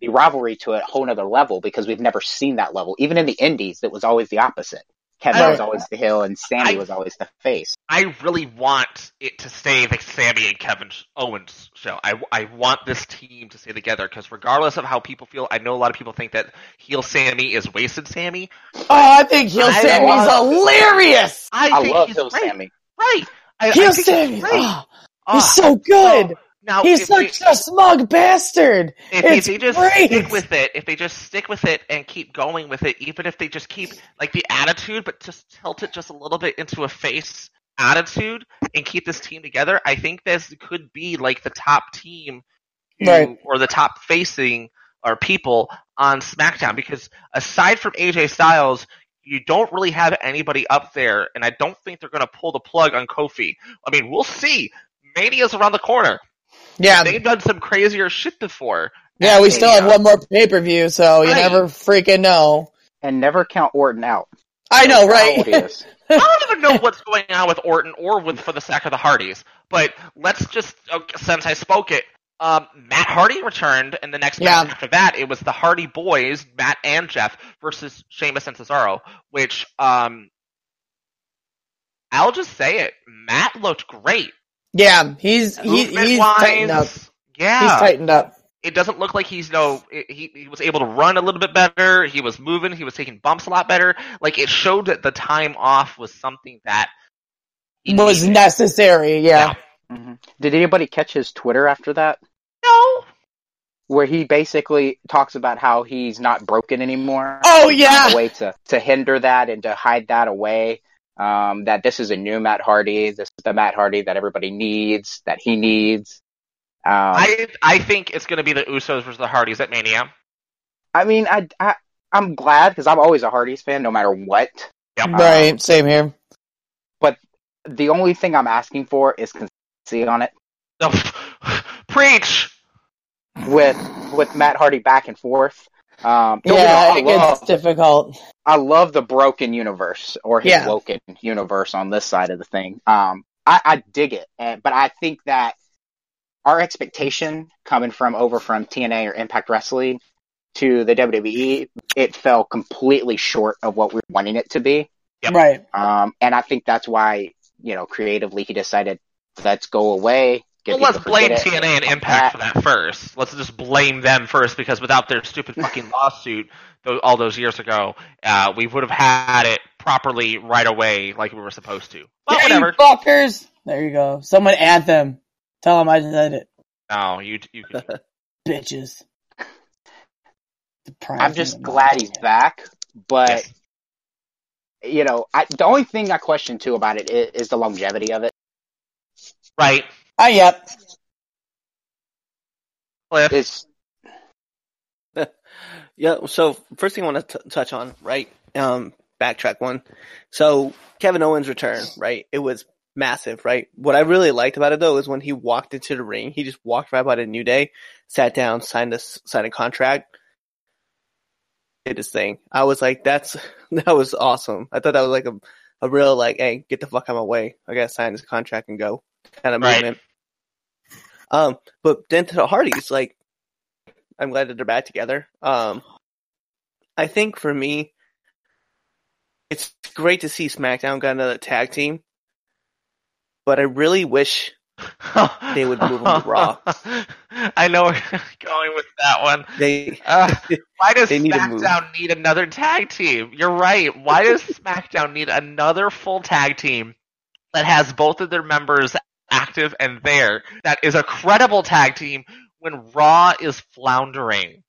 the rivalry to a whole nother level because we've never seen that level. Even in the indies, it was always the opposite. Kevin I- was always the heel and Sami I- was always the face. I really want it to stay the Sami and Kevin Owens show. I, I want this team to stay together because regardless of how people feel, I know a lot of people think that heel Sami is wasted Sami. Oh, I think heel I Sami's love- hilarious. I, I, think love he's Hill. Sami. Right. I, I Heel think Sami. he's great. Oh, Ah, he's so good. so now, he's such a smug bastard. if, if they just great. stick with it, if they just stick with it and keep going with it, even if they just keep like the attitude, but just tilt it just a little bit into a face attitude and keep this team together, I think this could be like the top team who- Right. or the top facing or people on SmackDown because aside from AJ Styles, you don't really have anybody up there, and I don't think they're going to pull the plug on Kofi. I mean, we'll see. Mania's around the corner. Yeah, They've done some crazier shit before. yeah. We And, still have uh, one more pay per view, so you Right. never freaking know. And never count Orton out. I know, How old he right? I don't even know what's going on with Orton or with for the sack of the Hardys. But let's just okay, since I spoke it, um, Matt Hardy returned, and the next Yeah. match after that, it was the Hardy Boys, Matt and Jeff, versus Sheamus and Cesaro. Which, um, I'll just say it, Matt looked great. Yeah, he's he, he's tightened up. Yeah, He's tightened up. it doesn't look like he's no he he was able to run a little bit better he was moving he was taking bumps a lot better like it showed that the time off was something that Was needed. necessary. Yeah. hmm Did anybody catch his Twitter after that? no Where he basically talks about how he's not broken anymore. Oh a yeah. way to, to hinder that and to hide that away. Um, that this is a new Matt Hardy. This is the Matt Hardy that everybody needs, that he needs. Um, I, i i think it's going to be the usos versus the hardys at mania I mean, I, I, I'm glad because I'm always a Hardys fan no matter what. yep. Right. Same here. But the only thing I'm asking for is consistency on it preach with, with Matt Hardy back and forth. Um, don't get Yeah, it love, gets difficult. I love the broken universe or his Yeah. woken universe on this side of the thing. Um, I, I dig it, and, but I think that our expectation coming from over from TNA or Impact Wrestling to the WWE, it fell completely short of what we were wanting it to be. Yep. Right. Um, and I think that's why, you know, creatively he decided, let's go away. Get Well, let's blame. TNA and Impact for that first. Let's just blame them first because without their stupid fucking lawsuit tho- all those years ago, uh, we would have had it properly right away like we were supposed to. Well, Yeah, you whatever. fuckers. There you go. Someone anthem. Tell them I said it. No, you you could. Bitches. I'm just glad he's back, but Yes. you know, I, the only thing I question too about it is, is the longevity of it. right. Ah, yep. Cliff. It's Yeah. So first thing I want to t- touch on, right? Um, backtrack one. So Kevin Owens' return, right? It was massive, right? What I really liked about it though is when he walked into the ring, he just walked right by the New Day, sat down, signed a s- signed a contract, did his thing. I was like, that's that was awesome. I thought that was like a a real like, hey, get the fuck out of my way. I gotta sign this contract and go kind of Right. movement. Um, but then to the Hardys, like, I'm glad that they're back together. Um, I think for me, it's great to see SmackDown got another tag team, but I really wish They would move him to Raw. I know where you're going with that one. they. Uh, why does need. SmackDown need another tag team? You're right. Why does SmackDown need another full tag team that has both of their members active and there? That is a credible tag team when Raw is floundering.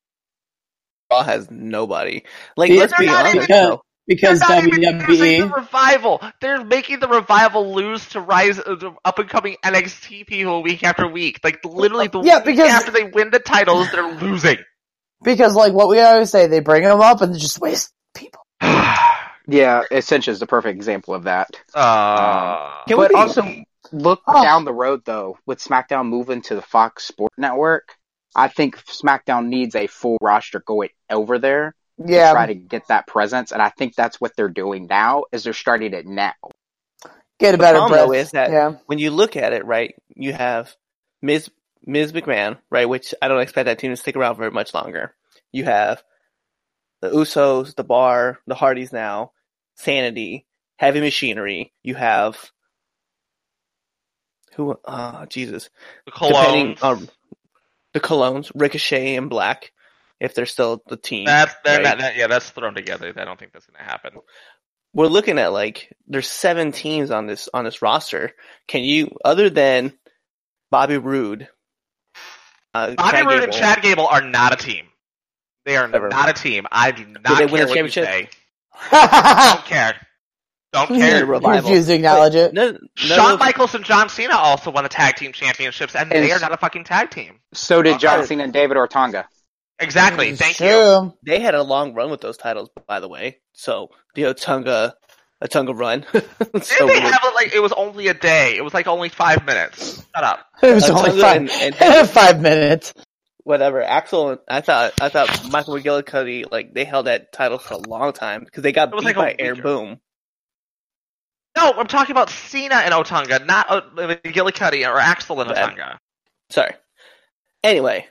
Raw has nobody. Like, let's be honest, even- Because They're not even WWE. the revival. They're making the revival lose to rise uh, up and coming NXT people week after week. Like literally the Yeah, week because- after they win the titles, they're losing. Because like what we always say, they bring them up and they just waste people. yeah, Ascension is the perfect example of that. uh, Can we but be- also look Oh. down the road though, with SmackDown moving to the Fox Sport Network, I think SmackDown needs a full roster going over there to Yeah. try to get that presence, and I think that's what they're doing now. Is they're starting it now. Get a The better problem, though, is that- yeah. when you look at it, right, you have Ms. Ms. McMahon, right, which I don't expect that team to stick around very much longer. You have the Usos, the Bar, the Hardys now, Sanity, Heavy Machinery. You have who? Uh, Jesus, the Colons. on the Colons, Ricochet, and Black, if they're still the team. That's that, right? that, that- yeah, that's thrown together. I don't think that's gonna happen. we're looking at like there's seven teams on this on this roster. Can you, other than Bobby Roode, uh, Bobby Chad Roode and Chad Gable are not a team. They are Ever. not a team. I do not they care win a what you championship? say. Don't care. Don't care. revival. Refuse to acknowledge it. None, none Shawn of- Michaels and John Cena also won the tag team championships, and they are not a fucking tag team. So did John Okay. Cena and David Otunga. Exactly. It's Thank you. they had a long run with those titles, by the way. So the Otunga, Otunga run. so Didn't they we're- have it like it was only a day? It was like only five minutes. Shut up. It was Otunga only five, and- and- five minutes. whatever. Axel, I thought, I thought Michael McGillicutty, like they held that title for a long time because they got beat like by Air. Boom. No, I'm talking about Cena and Otunga, not uh, McGillicutty or Axel and Bad. Otunga. Sorry. Anyway,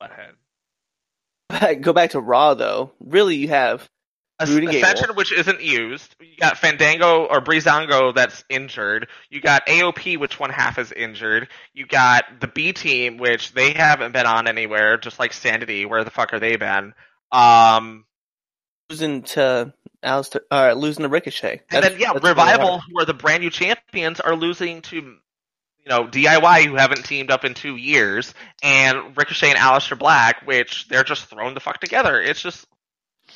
Butthead. go back to Raw though. Really, you have Rudy Gable. Which isn't used. You got Fandango or Breezango that's injured. You got AOP, which one half is injured. You got the B team, which they haven't been on anywhere, just like Sanity. Where the fuck are they been? Um, to Aleister, uh, losing to Ricochet. and then yeah, that's where Revival, who are the brand new champions, are losing to you know DIY, who haven't teamed up in two years, and Ricochet and Aleister Black, which they're just thrown the fuck together. It's just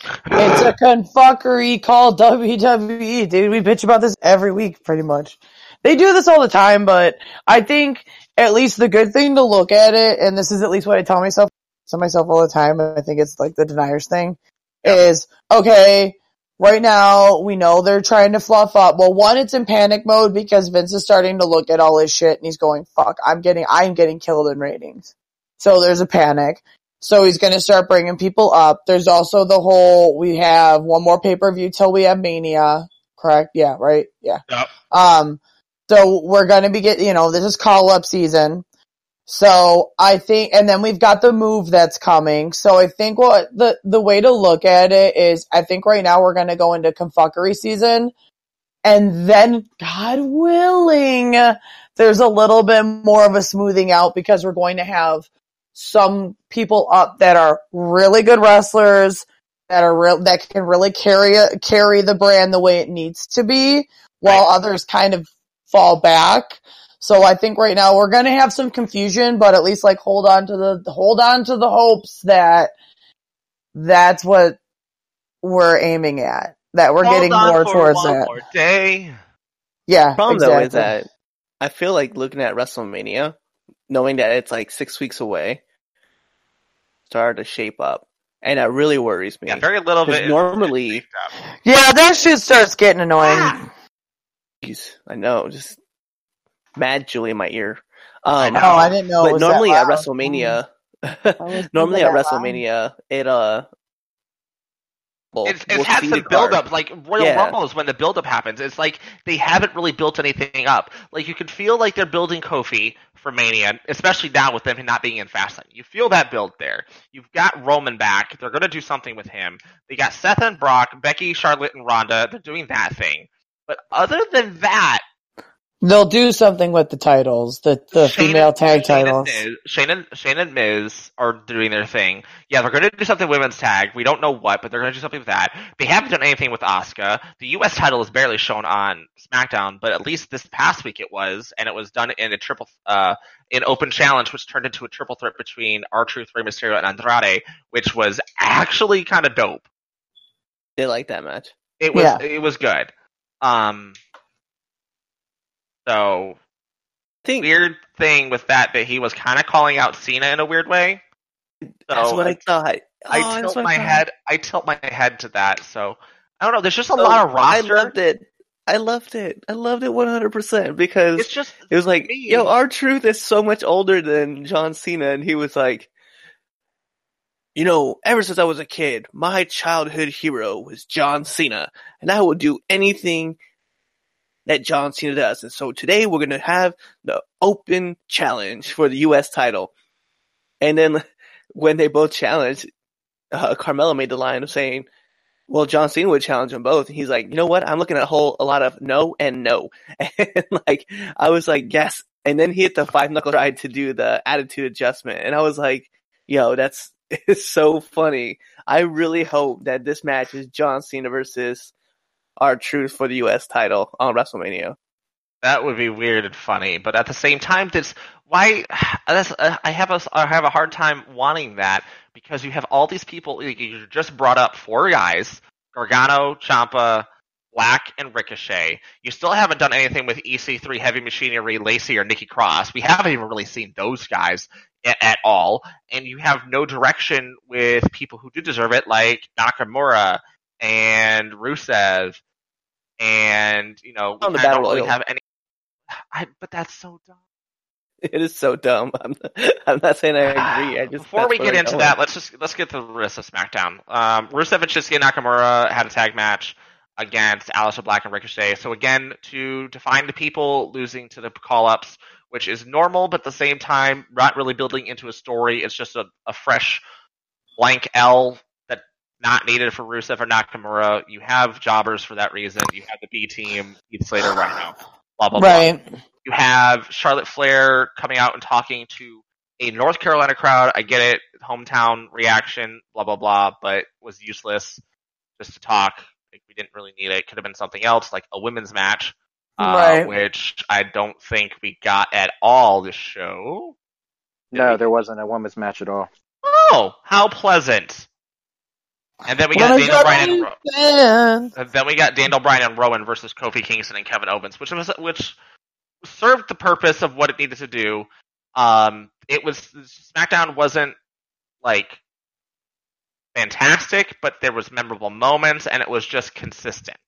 It's a confuckery called WWE, dude. We bitch about this every week, pretty much. They do this all the time, but I think at least the good thing to look at it, and this is at least what I tell myself, tell myself all the time, and I think it's like the deniers thing, is, okay, right now we know they're trying to fluff up. Well, one, it's in panic mode because Vince is starting to look at all his shit and he's going, fuck, I'm getting, I'm getting killed in ratings. So there's a panic. So he's going to start bringing people up. There's also the whole, we have one more pay-per-view till we have Mania. Correct? Yeah, right? Yeah. Yep. Um, So we're going to be get, you know, this is call up season. So I think, and then we've got the move that's coming. So I think what the, the way to look at it is I think right now we're going to go into confuckery season and then God willing, there's a little bit more of a smoothing out because we're going to have some people up that are really good wrestlers that are real, that can really carry, carry the brand the way it needs to be while others kind of fall back. So I think right now we're going to have some confusion, but at least like hold on to the, hold on to the hopes that that's what we're aiming at, that we're Hold getting on more for towards that. more day. Yeah. The problem exactly. though is that I feel like looking at WrestleMania, knowing that it's like six weeks away, started to shape up, and that really worries me. Yeah, very little of 'Cause it. is- normally- is shaped up. Yeah, that shit starts getting annoying. Ah. Jeez, I know, just mad Julie in my ear. I Um, know. Oh, I didn't know. it but was that normally at loud. WrestleMania, was normally at that loud. WrestleMania, it uh, well, It's, we'll had some the build up, like Royal Yeah. Rumble is when the build up happens. It's like they haven't really built anything up. Like you can feel like they're building Kofi for Mania, especially now with them not being in Fastlane. You feel that build there. You've got Roman back. They're going to do something with him. They got Seth and Brock, Becky, Charlotte, and Ronda. They're doing that thing. But other than that, They'll do something with the titles, the the Shane female and- tag Shane titles. And Miz, Shane and Shane and Miz are doing their thing. Yeah, they're going to do something women's tag. We don't know what, but they're going to do something with that. They haven't done anything with Asuka. The U.S. title is barely shown on SmackDown, but at least this past week it was, and it was done in a triple, uh, in open challenge, which turned into a triple threat between R Truth, Rey Mysterio, and Andrade, which was actually kind of dope. They like that match. It was Yeah. it was good. Um, so I think weird thing with that that he was kind of calling out Cena in a weird way. So that's what I thought. I Oh, tilt my thought. head. I tilt my head to that. So I don't know. There's just a So, lot of roster. I loved it. I loved it. I loved it 100% because It's just it was like, me. yo, R Truth is so much older than John Cena. And he was like, you know, ever since I was a kid, my childhood hero was John Cena. And I will do anything that John Cena does. And so today we're going to have the open challenge for the U.S. title. And then when they both challenged, uh, Carmella made the line of saying, well, John Cena would challenge them both. And he's like, you know what? I'm looking at a whole, a lot of no and no. And like, I was like, yes. And then he hit the five knuckle ride to do the attitude adjustment. And I was like, yo, that's, it's so funny. I really hope that this match is John Cena versus R Truth for the U.S. title on WrestleMania. that would be weird and funny, but at the same time, this why uh, I have a I have a hard time wanting that because you have all these people. You just brought up four guys: Gargano, Ciampa, Black, and Ricochet. You still haven't done anything with EC3, Heavy Machinery, Lacey, or Nikki Cross. We haven't even really seen those guys at, at all, and you have no direction with people who do deserve it, like Nakamura and Rusev. And you know, On the I don't really have any. I, but that's so dumb. It is so dumb. I'm, I'm not saying I agree. I just Before we get into going. that, let's just let's get to the rest of SmackDown. Um, Rusev and Shinsuke Nakamura had a tag match against Aleister Black and Ricochet. So again, to define the people losing to the call-ups, which is normal, but at the same time, not really building into a story. It's just a, a fresh blank L not needed for Rusev or Nakamura. You have jobbers for that reason. You have the B team, Heath Slater, Rhino, blah blah blah Right. you have Charlotte Flair coming out and talking to a North Carolina crowd. I get it, hometown reaction, blah blah blah, but was useless just to talk. Like, we didn't really need it. Could have been something else, like a women's match, uh, Right. which I don't think we got at all this show. No, there wasn't a women's match at all. Oh, how pleasant! And then we got What is Daniel Bryan. And, Ro- then we got Daniel Bryan and Rowan versus Kofi Kingston and Kevin Owens, which was which served the purpose of what it needed to do. Um, it was SmackDown wasn't like fantastic, but there was memorable moments, and it was just consistent.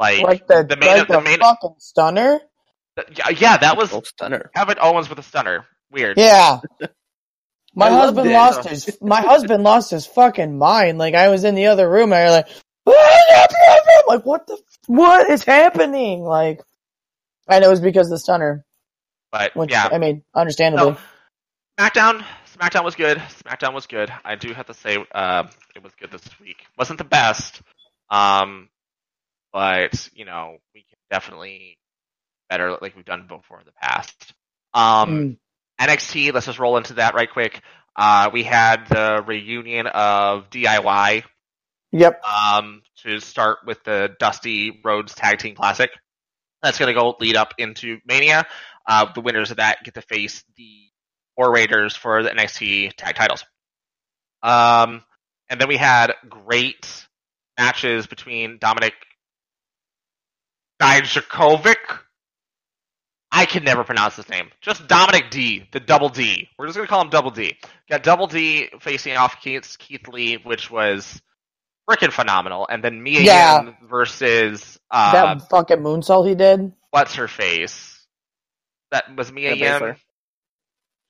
Like, Like the, the main, like the the main, fucking stunner? yeah, yeah, that was stunner. Kevin Owens with a stunner. Weird. Yeah. My I husband lost his my husband lost his fucking mind. Like I was in the other room and I was like, "What is happening?" like what the what is happening? Like And it was because of the stunner. But Which, yeah, I mean, understandably. No. SmackDown, SmackDown was good. SmackDown was good. I do have to say, uh, it was good this week. wasn't the best, um, but you know, we can definitely better like we've done before in the past. Um, Mm. NXT. Let's just roll into that right quick. Uh, we had the reunion of DIY Yep. um, to start with the Dusty Rhodes Tag Team Classic. That's going to go lead up into Mania. Uh, the winners of that get to face the Raiders for the NXT Tag Titles. Um, and then we had great matches between Dominik Dijakovic. I can never pronounce his name. Just Dominic D, the double D. We're just going to call him Double D. Got Double D facing off Keith, Keith Lee, which was freaking phenomenal. And then Mia Yeah. Yim versus uh, that fucking moonsault he did. what's her face? That was Mia Shayna Yim. Baszler.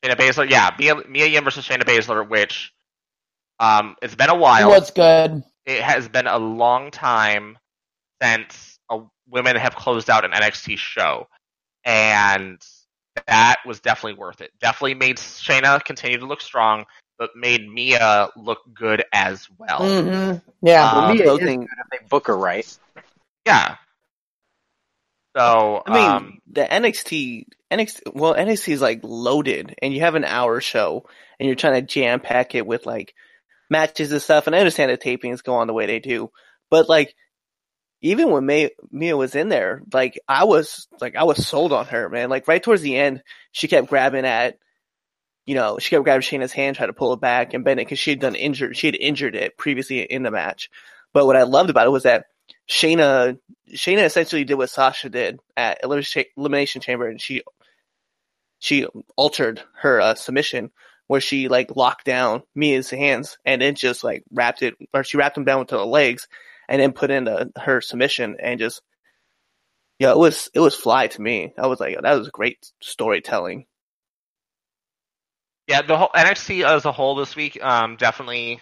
Shayna Baszler, yeah, Mia, Mia Yim versus Shayna Baszler, which um, it's been a while. What's good? It has been a long time since a, women have closed out an NXT show, and that was definitely worth it. Definitely made Shayna continue to look strong, but made Mia look good as well. hmm Yeah. Um, Mia is things- good if they book her right. Yeah. So I mean, um, the NXT, NXT, well, NXT is like loaded, and you have an hour show, and you're trying to jam pack it with like matches and stuff. And I understand the tapings go on the way they do, but like even when May, Mia was in there, like I was like I was sold on her, man. Like right towards the end, she kept grabbing at, you know, she kept grabbing Shayna's hand, trying to pull it back, and bend it because she had done injured, she had injured it previously in the match. But what I loved about it was that Shayna, Shayna essentially did what Sasha did at Elimination Chamber, and she she altered her uh, submission where she like locked down Mia's hands and then just like wrapped it, or she wrapped them down with her legs, and then put in the, her submission and just yeah, it was it was fly to me. I was like, that was great storytelling. Yeah, the whole NXT as a whole this week um, definitely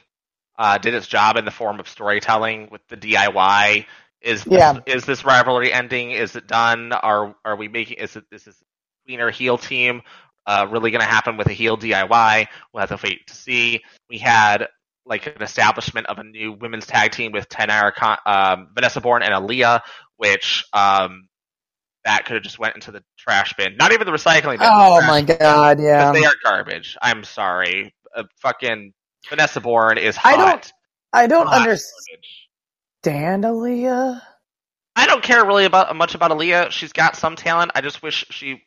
uh, did its job in the form of storytelling with the DIY. Is this, Yeah. is this rivalry ending? Is it done? Are are we making? Is it this is tweener heel team uh, really going to happen with a heel DIY? We'll have to wait to see. We had like an establishment of a new women's tag team with Taynara, Con- um, Vanessa Borne, and Aliyah, which um, that could have just went into the trash bin. Not even the recycling bin. Oh my bin. god, yeah. They are garbage. I'm sorry. Uh, fucking Vanessa Borne is I hot. don't- I don't Hot understand garbage. Aliyah. I don't care really about much about Aliyah. She's got some talent. I just wish she.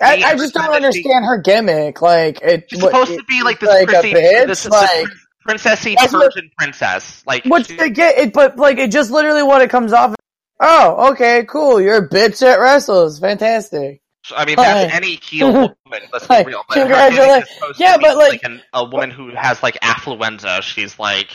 I, I just don't that she- understand her gimmick. Like it, She's what- supposed to be like this like a prissy, bitch, this, this like- princessy That's what- Persian princess. Like Which she- they get it, but like it just literally what it comes off. Oh, okay, cool. You're a bitch at wrestles. Fantastic. I mean, that's Like- any heel woman. Let's be Like, real. But congratulations. gimmick is supposed to Yeah, but, like- an, a woman who has like affluenza. She's like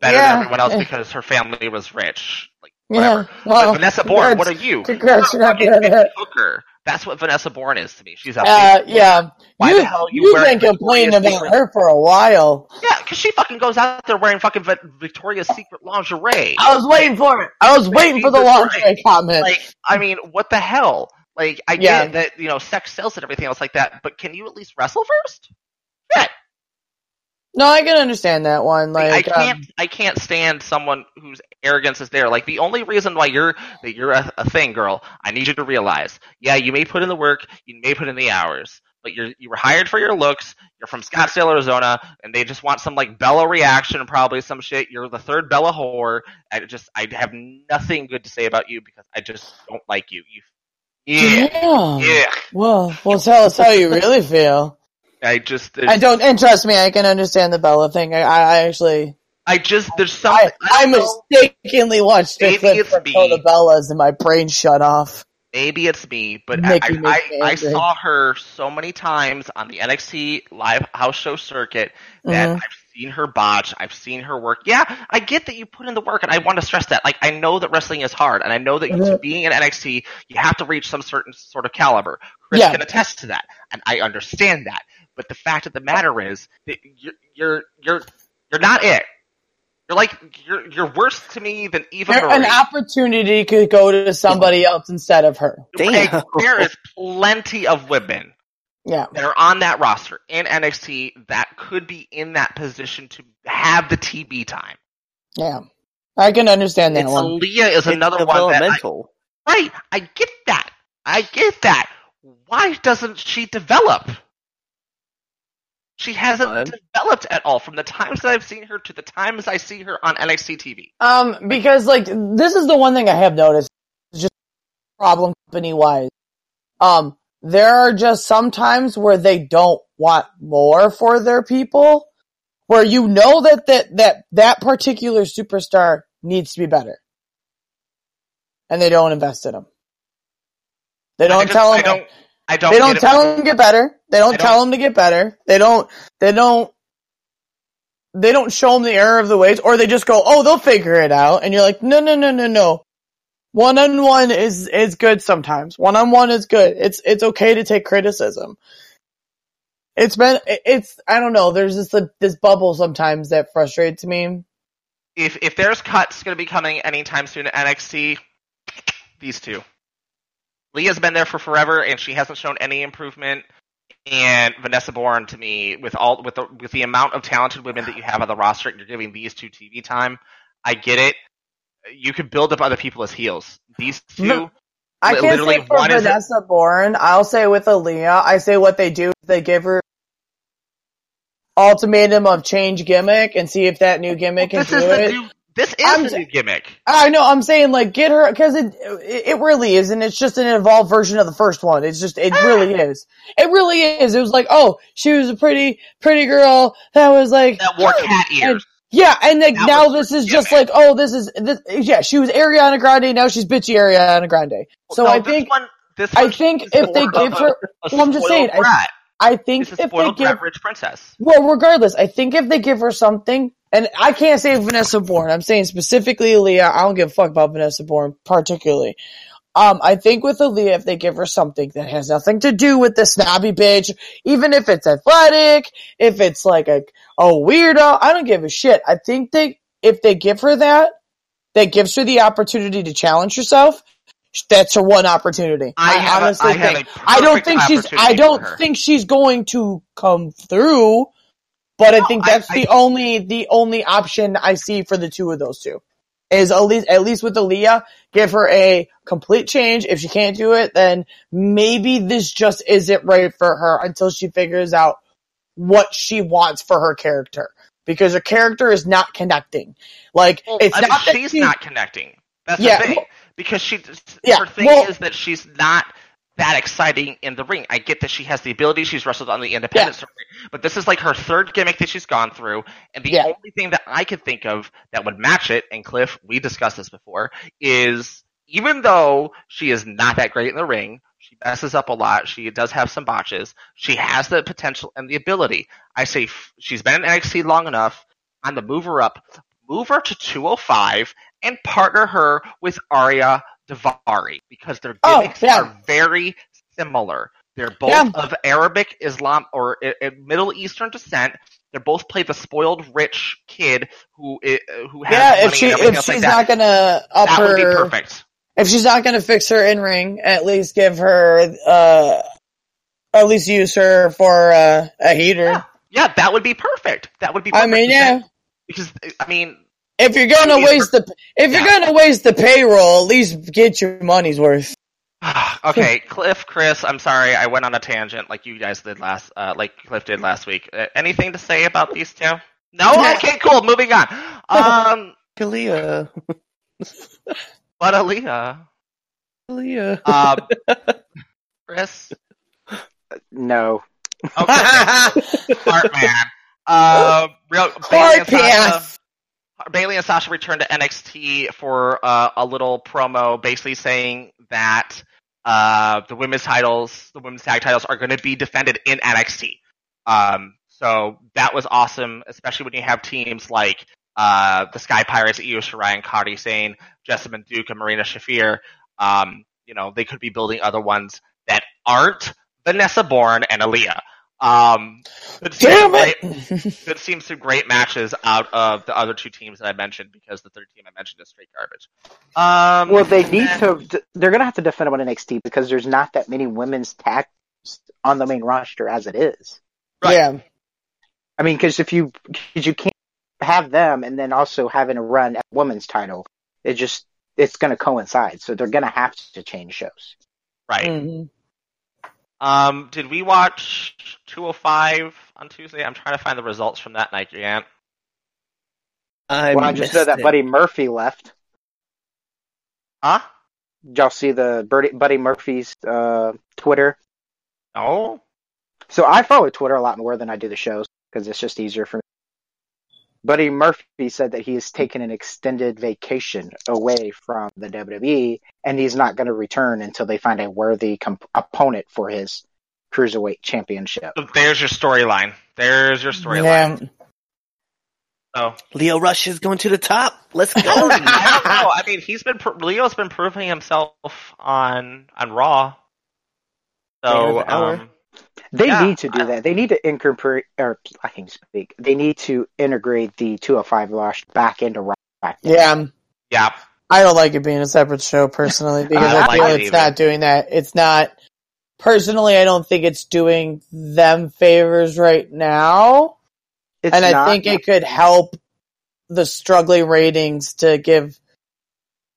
better Yeah. than everyone else because her family was rich. Like Yeah. whatever. Well, but Vanessa Borne, what are you? congrats, You're not fucking good at bitch hooker. That's what Vanessa Borne is to me. She's a Uh, yeah. Why you, the hell you you've been complaining about Secret? her for a while. Yeah, because she fucking goes out there wearing fucking Victoria's Secret lingerie. I was waiting for it. I was waiting for the lingerie Christ. comment. Like, I mean, what the hell? Like, I Yeah. get that you know sex sells and everything else like that, but can you at least wrestle first? Shit. No, I can understand that one. Like, I can't, um, I can't stand someone whose arrogance is there. Like the only reason why you're that you're a, a thing, girl. I need you to realize. Yeah, you may put in the work, you may put in the hours, but you're you were hired for your looks. You're from Scottsdale, Arizona, and they just want some like Bella reaction, probably some shit. You're the third Bella whore. I just, I have nothing good to say about you because I just don't like you. You, yeah, yeah. yeah. Well, well, tell us how you really feel. I just, I don't, and trust me, I can understand the Bella thing. I, I actually, I just, there's something. I, I know. mistakenly watched a Maybe clip it's from me. Total Bellas and my brain shut off. Maybe it's me, but I, I, I, I saw her so many times on the NXT live house show circuit that Mhm. I've seen her botch. I've seen her work. Yeah, I get that you put in the work, and I want to stress that. Like, I know that wrestling is hard, and I know that Mhm. being in NXT, you have to reach some certain sort of caliber. Chris Yeah. can attest to that, and I understand that. But the fact of the matter is that you're you're you're, you're not it. You're like you're you're worse to me than Eva There- Marie. an opportunity could go to You're you're worse to me than Eva there, Marie. an opportunity could go to somebody else instead of her. Damn. there is plenty of women Yeah. that are on that roster in NXT that could be in that position to have the TB time. Yeah. I can understand that It's one. Aliyah is It's another one that I, right. I get that. I get that. Why doesn't she develop? She hasn't Fun. developed at all from the times that I've seen her to the times I see her on NXT TV. Um, because like this is the one thing I have noticed, just problem company wise. Um, there are just some times where they don't want more for their people, where you know that that that that particular superstar needs to be better, and they don't invest in them. They don't just- tell I them. Don't. I don't. They don't tell them to get better. They don't, I tell them to get better. They don't. They don't. They don't show them the error of the ways, or they just go, "Oh, they'll figure it out," and you're like, "No, no, no, no, no." One on one is is good sometimes. One on one is good. It's it's okay to take criticism. It's been it's I don't know. There's this this bubble sometimes that frustrates me. if if there's cuts going to be coming anytime soon at NXT, these two. Leah's been there for forever, and she hasn't shown any improvement. And Vanessa Borne, to me, with all with the with the amount of talented women that you have on the roster, and you're giving these two TV time. I get it. You could build up other people as heels. These two, No. I can't say for Vanessa Borne. I'll say with Aliyah, I say what they do. is They give her ultimatum of change gimmick and see if that new gimmick can this do is it. new. This is I'm the new gimmick. I know. I'm saying like get her because it it really is, and it's just an evolved version of the first one. It's just it really ah. is. It really is. It was like oh, she was a pretty pretty girl that was like That wore cat ears. yeah, and like now this is her just like oh, this is this yeah. She was Ariana Grande, now she's bitchy Ariana Grande. So No, I this think one, this I think if they give her, a, a well, I'm just saying, I- I think It's a if they give rich princess. Well, regardless, I think if they give her something, and I can't say Vanessa Borne, I'm saying specifically Aliyah, I don't give a fuck about Vanessa Borne particularly. Um, I think with Aliyah, if they give her something that has nothing to do with the snobby bitch, even if it's athletic, if it's like a, a weirdo, I don't give a shit. I think they, if they give her that, that gives her the opportunity to challenge herself, that's her one opportunity. I have a- honestly I have think. a I don't think she's, I don't think she's going to come through, but I think that's I- the only, the only option I see for the two of those two. Is at least, at least with Aliyah, give her a complete change. If she can't do it, then maybe this just isn't right for her until she figures out what she wants for her character. Because her character is not connecting. Like, Well, it's I mean, not that she's she- not connecting. That's Yeah, the thing. well- because she, Yeah, her thing well- is that she's not that exciting in the ring. I get that she has the ability. She's wrestled on the independent circuit, but this is like her third gimmick that she's gone through, and the Yeah. only thing that I could think of that would match it, and Cliff, we discussed this before, is even though she is not that great in the ring, she messes up a lot. She does have some botches. She has the potential and the ability. I say f- she's been in NXT long enough. I'm the move her up, move her to 205, and partner her with Ariya Daivari because their Oh, gimmicks yeah. are very similar. They're both Yeah. of Arabic, Islam, or uh, Middle Eastern descent. They're both play the spoiled rich kid who uh, who has yeah, money if she, if she's like that. not gonna up that would be her, perfect. if she's not gonna fix her in ring, at least give her, uh, at least use her for, uh, a heater. Yeah. Yeah, that would be perfect. That would be. Perfect. I mean, yeah. Because I mean, If you're gonna Yeah. waste the, if you're Yeah. gonna waste the payroll, at least get your money's worth. okay, Cliff, Chris, I'm sorry, I went on a tangent like you guys did last, uh, like Cliff did last week. Uh, anything to say about these two? No. Okay, cool. Moving on. Um, Kalia. but Aliyah, Kalia. um, Chris, No. okay, Smart man. Uh, real Bayley and, Sasha, Carpet. Bayley and Sasha returned to NXT for uh, a little promo, basically saying that uh, the women's titles, the women's tag titles, are going to be defended in NXT. Um, so that was awesome, especially when you have teams like uh, the Sky Pirates, Io Shirai and Kairi Sane, Jessamyn Duke, and Marina Shafir. Um, you know, they could be building other ones that aren't Vanessa Borne and Aliyah. Um, could see Damn some it! could see some great matches out of the other two teams that I mentioned because the third team I mentioned is straight garbage. Um, Well, they need and- to. They're gonna have to defend them on NXT because there's not that many women's tag teams on the main roster as it is. Right. Yeah. I mean, because if you cause you can't have them and then also having a run at women's title, it just it's gonna coincide. So they're gonna have to change shows. Right. Mhm. Um, did we watch 205 on Tuesday? I'm trying to find the results from that night, Grant. I well, I just know that it. Buddy Murphy left. Huh? Did y'all see the Buddy, Buddy Murphy's uh, Twitter? No. So I follow Twitter a lot more than I do the shows because it's just easier for me. Buddy Murphy said that he has taken an extended vacation away from the WWE and he's not going to return until they find a worthy comp- opponent for his cruiserweight championship. There's your storyline. There's your storyline. Yeah. So Lio Rush is going to the top. Let's go. I don't know. I mean, he's been pro- Lio's been proving himself on on Raw. So Man of the hour. um, They Yeah, need to do that. They need to incorporate, or I can speak. They need to integrate the 205 Lost back into Raw. Back Yeah. yeah, I don't like it being a separate show personally because I I, feel like it's either. not doing that. It's not personally. I don't think it's doing them favors right now, It's and I not- think it could help the struggling ratings to give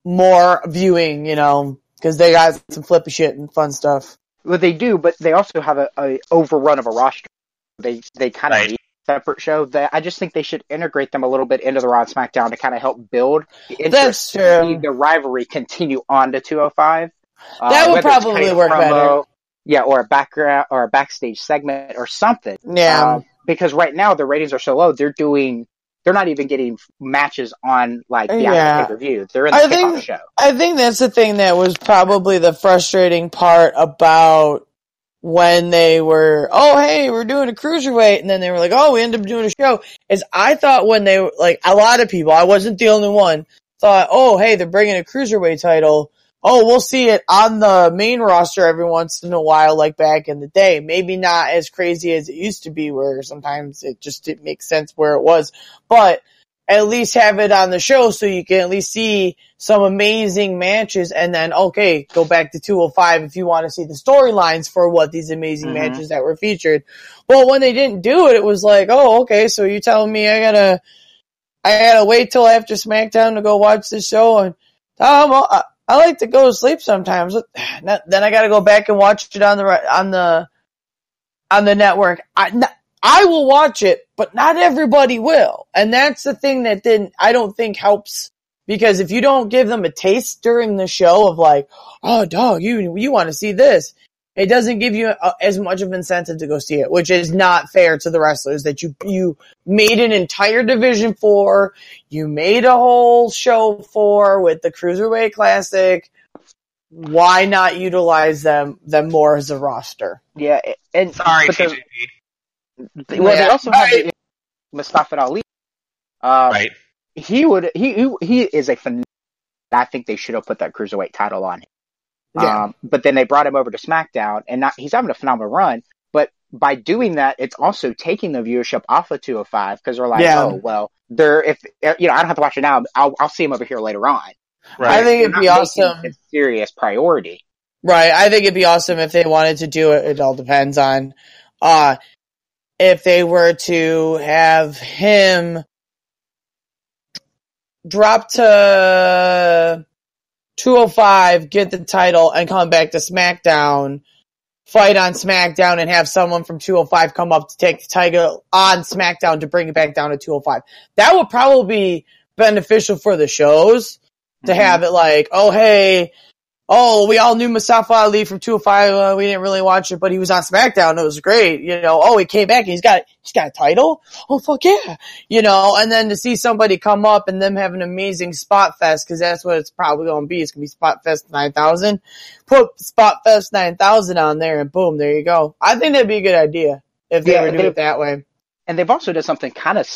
more viewing. You know, because they got some flippy shit and fun stuff. Well, they do, but they also have a, a overrun of a roster. They they kind of Right. need a separate show. That I just think they should integrate them a little bit into the Raw and SmackDown to kind of help build the interest, That's true. the rivalry continue on to 205. Uh, That would probably work better. Yeah, or a background or a backstage segment or something. Yeah. Um, because right now the ratings are so low, they're doing. They're not even getting matches on like the Yeah. pay per view. They're in the I think- show. I think that's the thing that was probably the frustrating part about when they were, oh hey, we're doing a cruiserweight, and then they were like, oh, we end up doing a show. Is I thought when they were like a lot of people, I wasn't the only one, thought, oh hey, they're bringing a cruiserweight title. Oh, we'll see it on the main roster every once in a while, like back in the day. Maybe not as crazy as it used to be, where sometimes it just didn't make sense where it was, but at least have it on the show so you can at least see some amazing matches and then okay go back to 205 if you want to see the storylines for what these amazing Mhm. matches that were featured well when they didn't do it it was like oh okay so you're telling me i gotta i gotta wait till after smackdown to go watch this show and um, I, like to go to sleep sometimes then i gotta go back and watch it on the on the on the network I I will watch it, but not everybody will. And that's the thing that didn't, I don't think helps because if you don't give them a taste during the show of like, oh dog, you, you want to see this. It doesn't give you a, as much of incentive to go see it, which is not fair to the wrestlers that you, you made an entire division for, you made a whole show for with the Cruiserweight Classic. Why not utilize them, them more as a roster? Yeah, and sorry, but the- TJP. Well, they also have right. the, Mustafa Ali. Uh, Right. He would. He he, he is a phen- I think they should have put that cruiserweight title on him. Yeah. Um, but then they brought him over to SmackDown, and not, he's having a phenomenal run. But by doing that, it's also taking the viewership off of 205 because they're like, Yeah. oh well, they're if you know I don't have to watch it now. I'll I'll see him over here later on. Right. I think it'd be awesome. a serious priority. Right. I think it'd be awesome if they wanted to do it. It all depends on, uh, if they were to have him drop to 205, get the title, and come back to SmackDown, fight on SmackDown, and have someone from 205 come up to take the title on SmackDown to bring it back down to 205. That would probably be beneficial for the shows to Mhm. have it like, oh hey, oh we all knew Mustafa Ali from 205. Uh, we didn't really watch it, but he was on SmackDown. It was great. You know, oh he came back and he's got he's got a title. Oh fuck yeah, you know. And then to see somebody come up and them have an amazing spot fest because that's what it's probably going to be. It's going to be Spot Fest 9000. Put Spot Fest 9000 on there and boom, there you go. I think that'd be a good idea if they Yeah, were doing it that way. And they've also done something kind of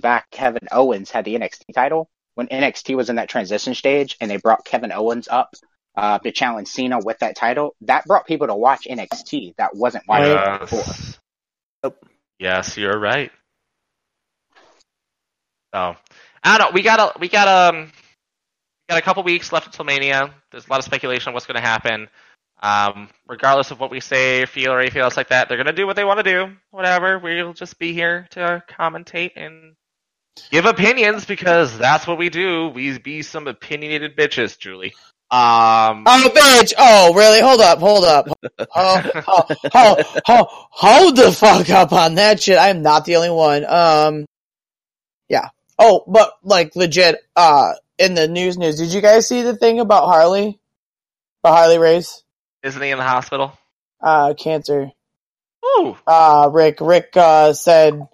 back. Kevin Owens had the NXT title when NXT was in that transition stage, and they brought Kevin Owens up uh, to challenge Cena with that title, that brought people to watch NXT. That wasn't watching it Yes. before. Nope. Yes, you're right. So I don't know. We got a we got um we got a couple weeks left until Mania. There's a lot of speculation on what's going to happen. Um, regardless of what we say, feel, or anything else like that, they're going to do what they want to do. Whatever. We'll just be here to commentate and give opinions because that's what we do. We be some opinionated bitches, Julie. Um, Oh, bitch! Oh, really? Hold up, hold up. Oh, oh, oh, oh, hold the fuck up on that shit. I'm not the only one. Um, yeah. Oh, but like legit, uh, in the news news, did you guys see the thing about Harley? About Harley Race? isn't he in the hospital? Uh, cancer. Ooh. Uh, Rick, Rick, uh, said,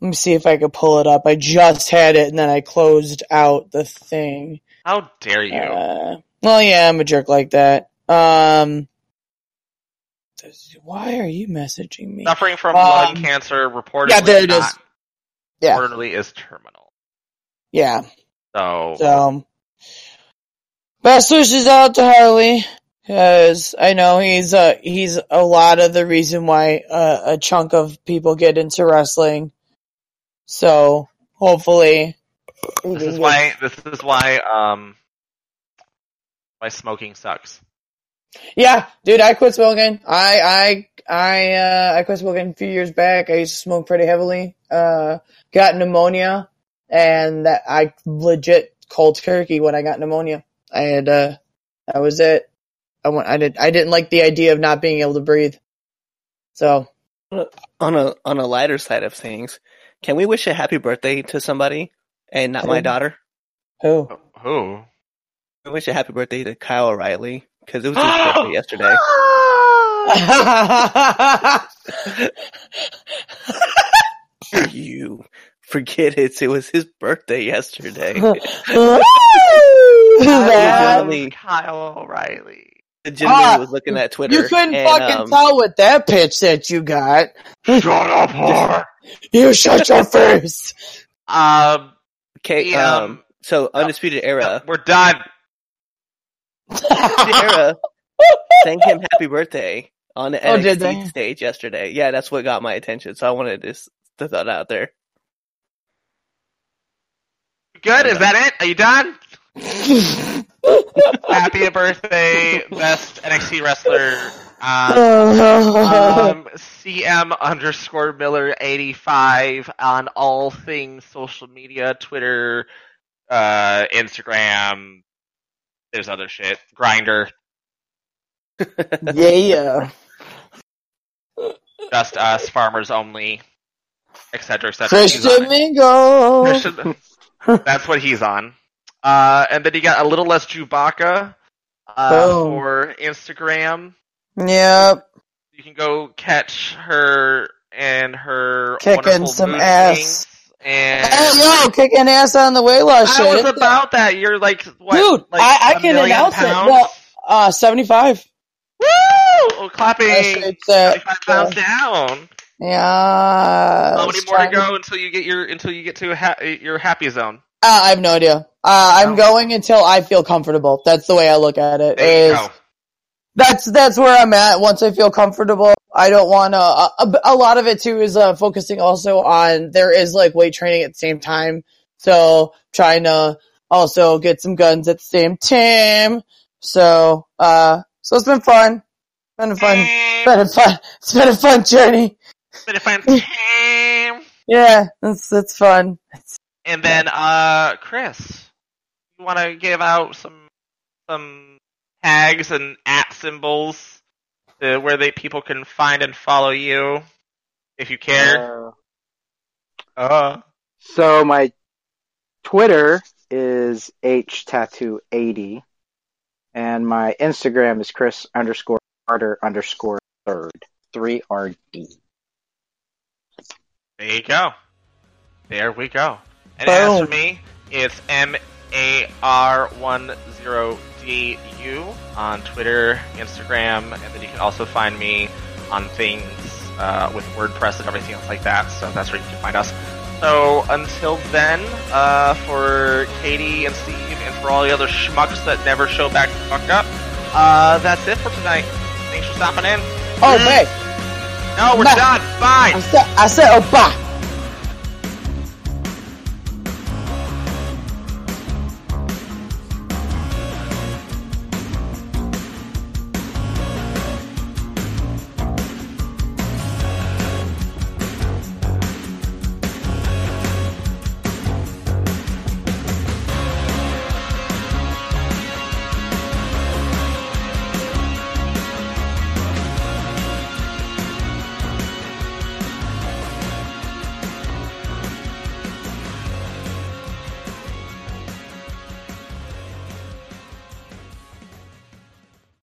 let me see if I could pull it up. I just had it and then I closed out the thing. How dare you? Uh, well, yeah, I'm a jerk like that. Um, why are you messaging me? Suffering from Um, lung cancer, reportedly yeah, there it is. Yeah. reportedly is terminal. Yeah. So, So, best wishes out to Harley, because I know he's uh he's a lot of the reason why uh, a chunk of people get into wrestling. So hopefully, this is why this is why um why smoking sucks. Yeah, dude, I quit smoking. I I I uh I quit smoking a few years back. I used to smoke pretty heavily. Uh, got pneumonia, and that I legit cold turkey when I got pneumonia. I had uh that was it. I went. I did. I didn't like the idea of not being able to breathe. So On a on a lighter side of things, can we wish a happy birthday to somebody and not my daughter? who? Uh, who? I wish a happy birthday to Kyle O'Reilly because it was his ah! birthday yesterday. you forget it. It was his birthday yesterday. That- Legitimately- Kyle O'Reilly. Legitimately Ah, was looking at Twitter. you couldn't and, fucking um, tell with that pitch that you got. Shut up, whore. You shut your face. Um, Okay, Yeah. um, so Undisputed Era, we're done. Undisputed Era sang him happy birthday on the Oh, NXT they? stage yesterday. Yeah, that's what got my attention. So I wanted to just to throw that out there. Good? Is that it? Are you done? Happy birthday, best NXT wrestler. Um, um, CM underscore Miller eighty five on all things social media, Twitter, uh, Instagram. There's other shit. Grindr. yeah. Just us, farmers only, etc. etc. Christian Mingo. Christian, that's what he's on. Uh, and then you got a little less Chewbacca uh, Boom. for Instagram. Yep. You can go catch her and her Kicking some ass. And Hey, yo, kicking ass on the weight loss I was shit. about that. You're like what? Dude, like I- I can announce it. Well, Uh, 75. Woo! Oh, clapping. 25 pounds down. Yeah. How many more to go until you get your until you get to ha- your happy zone? Uh, I have no idea. Uh, I'm going until I feel comfortable. That's the way I look at it. There you go. that's that's where I'm at. Once I feel comfortable, I don't want to. Uh, a, a lot of it too is uh, focusing also on there is like weight training at the same time, so trying to also get some guns at the same time. So, uh, so it's been fun. Been a fun. Been a fun. It's been a fun journey. Been a fun time. Yeah, it's it's fun. And then, uh, Chris, you want to give out some some tags and at symbols to where they people can find and follow you, if you care. Uh, Uh, so my Twitter is h tattoo 80 and my Instagram is Chris underscore Carter underscore third three RD. there you go. There we go. And as for me, it's M A R one zero D U on Twitter, Instagram, and then you can also find me on things uh, with WordPress and everything else like that. So that's where you can find us. So until then, uh, for Katie and Steve, and for all the other schmucks that never show back the fuck up, uh, that's it for tonight. Thanks for stopping in. Oh, hey, No, we're Bye. done. Bye. I said, I said, oh, bye.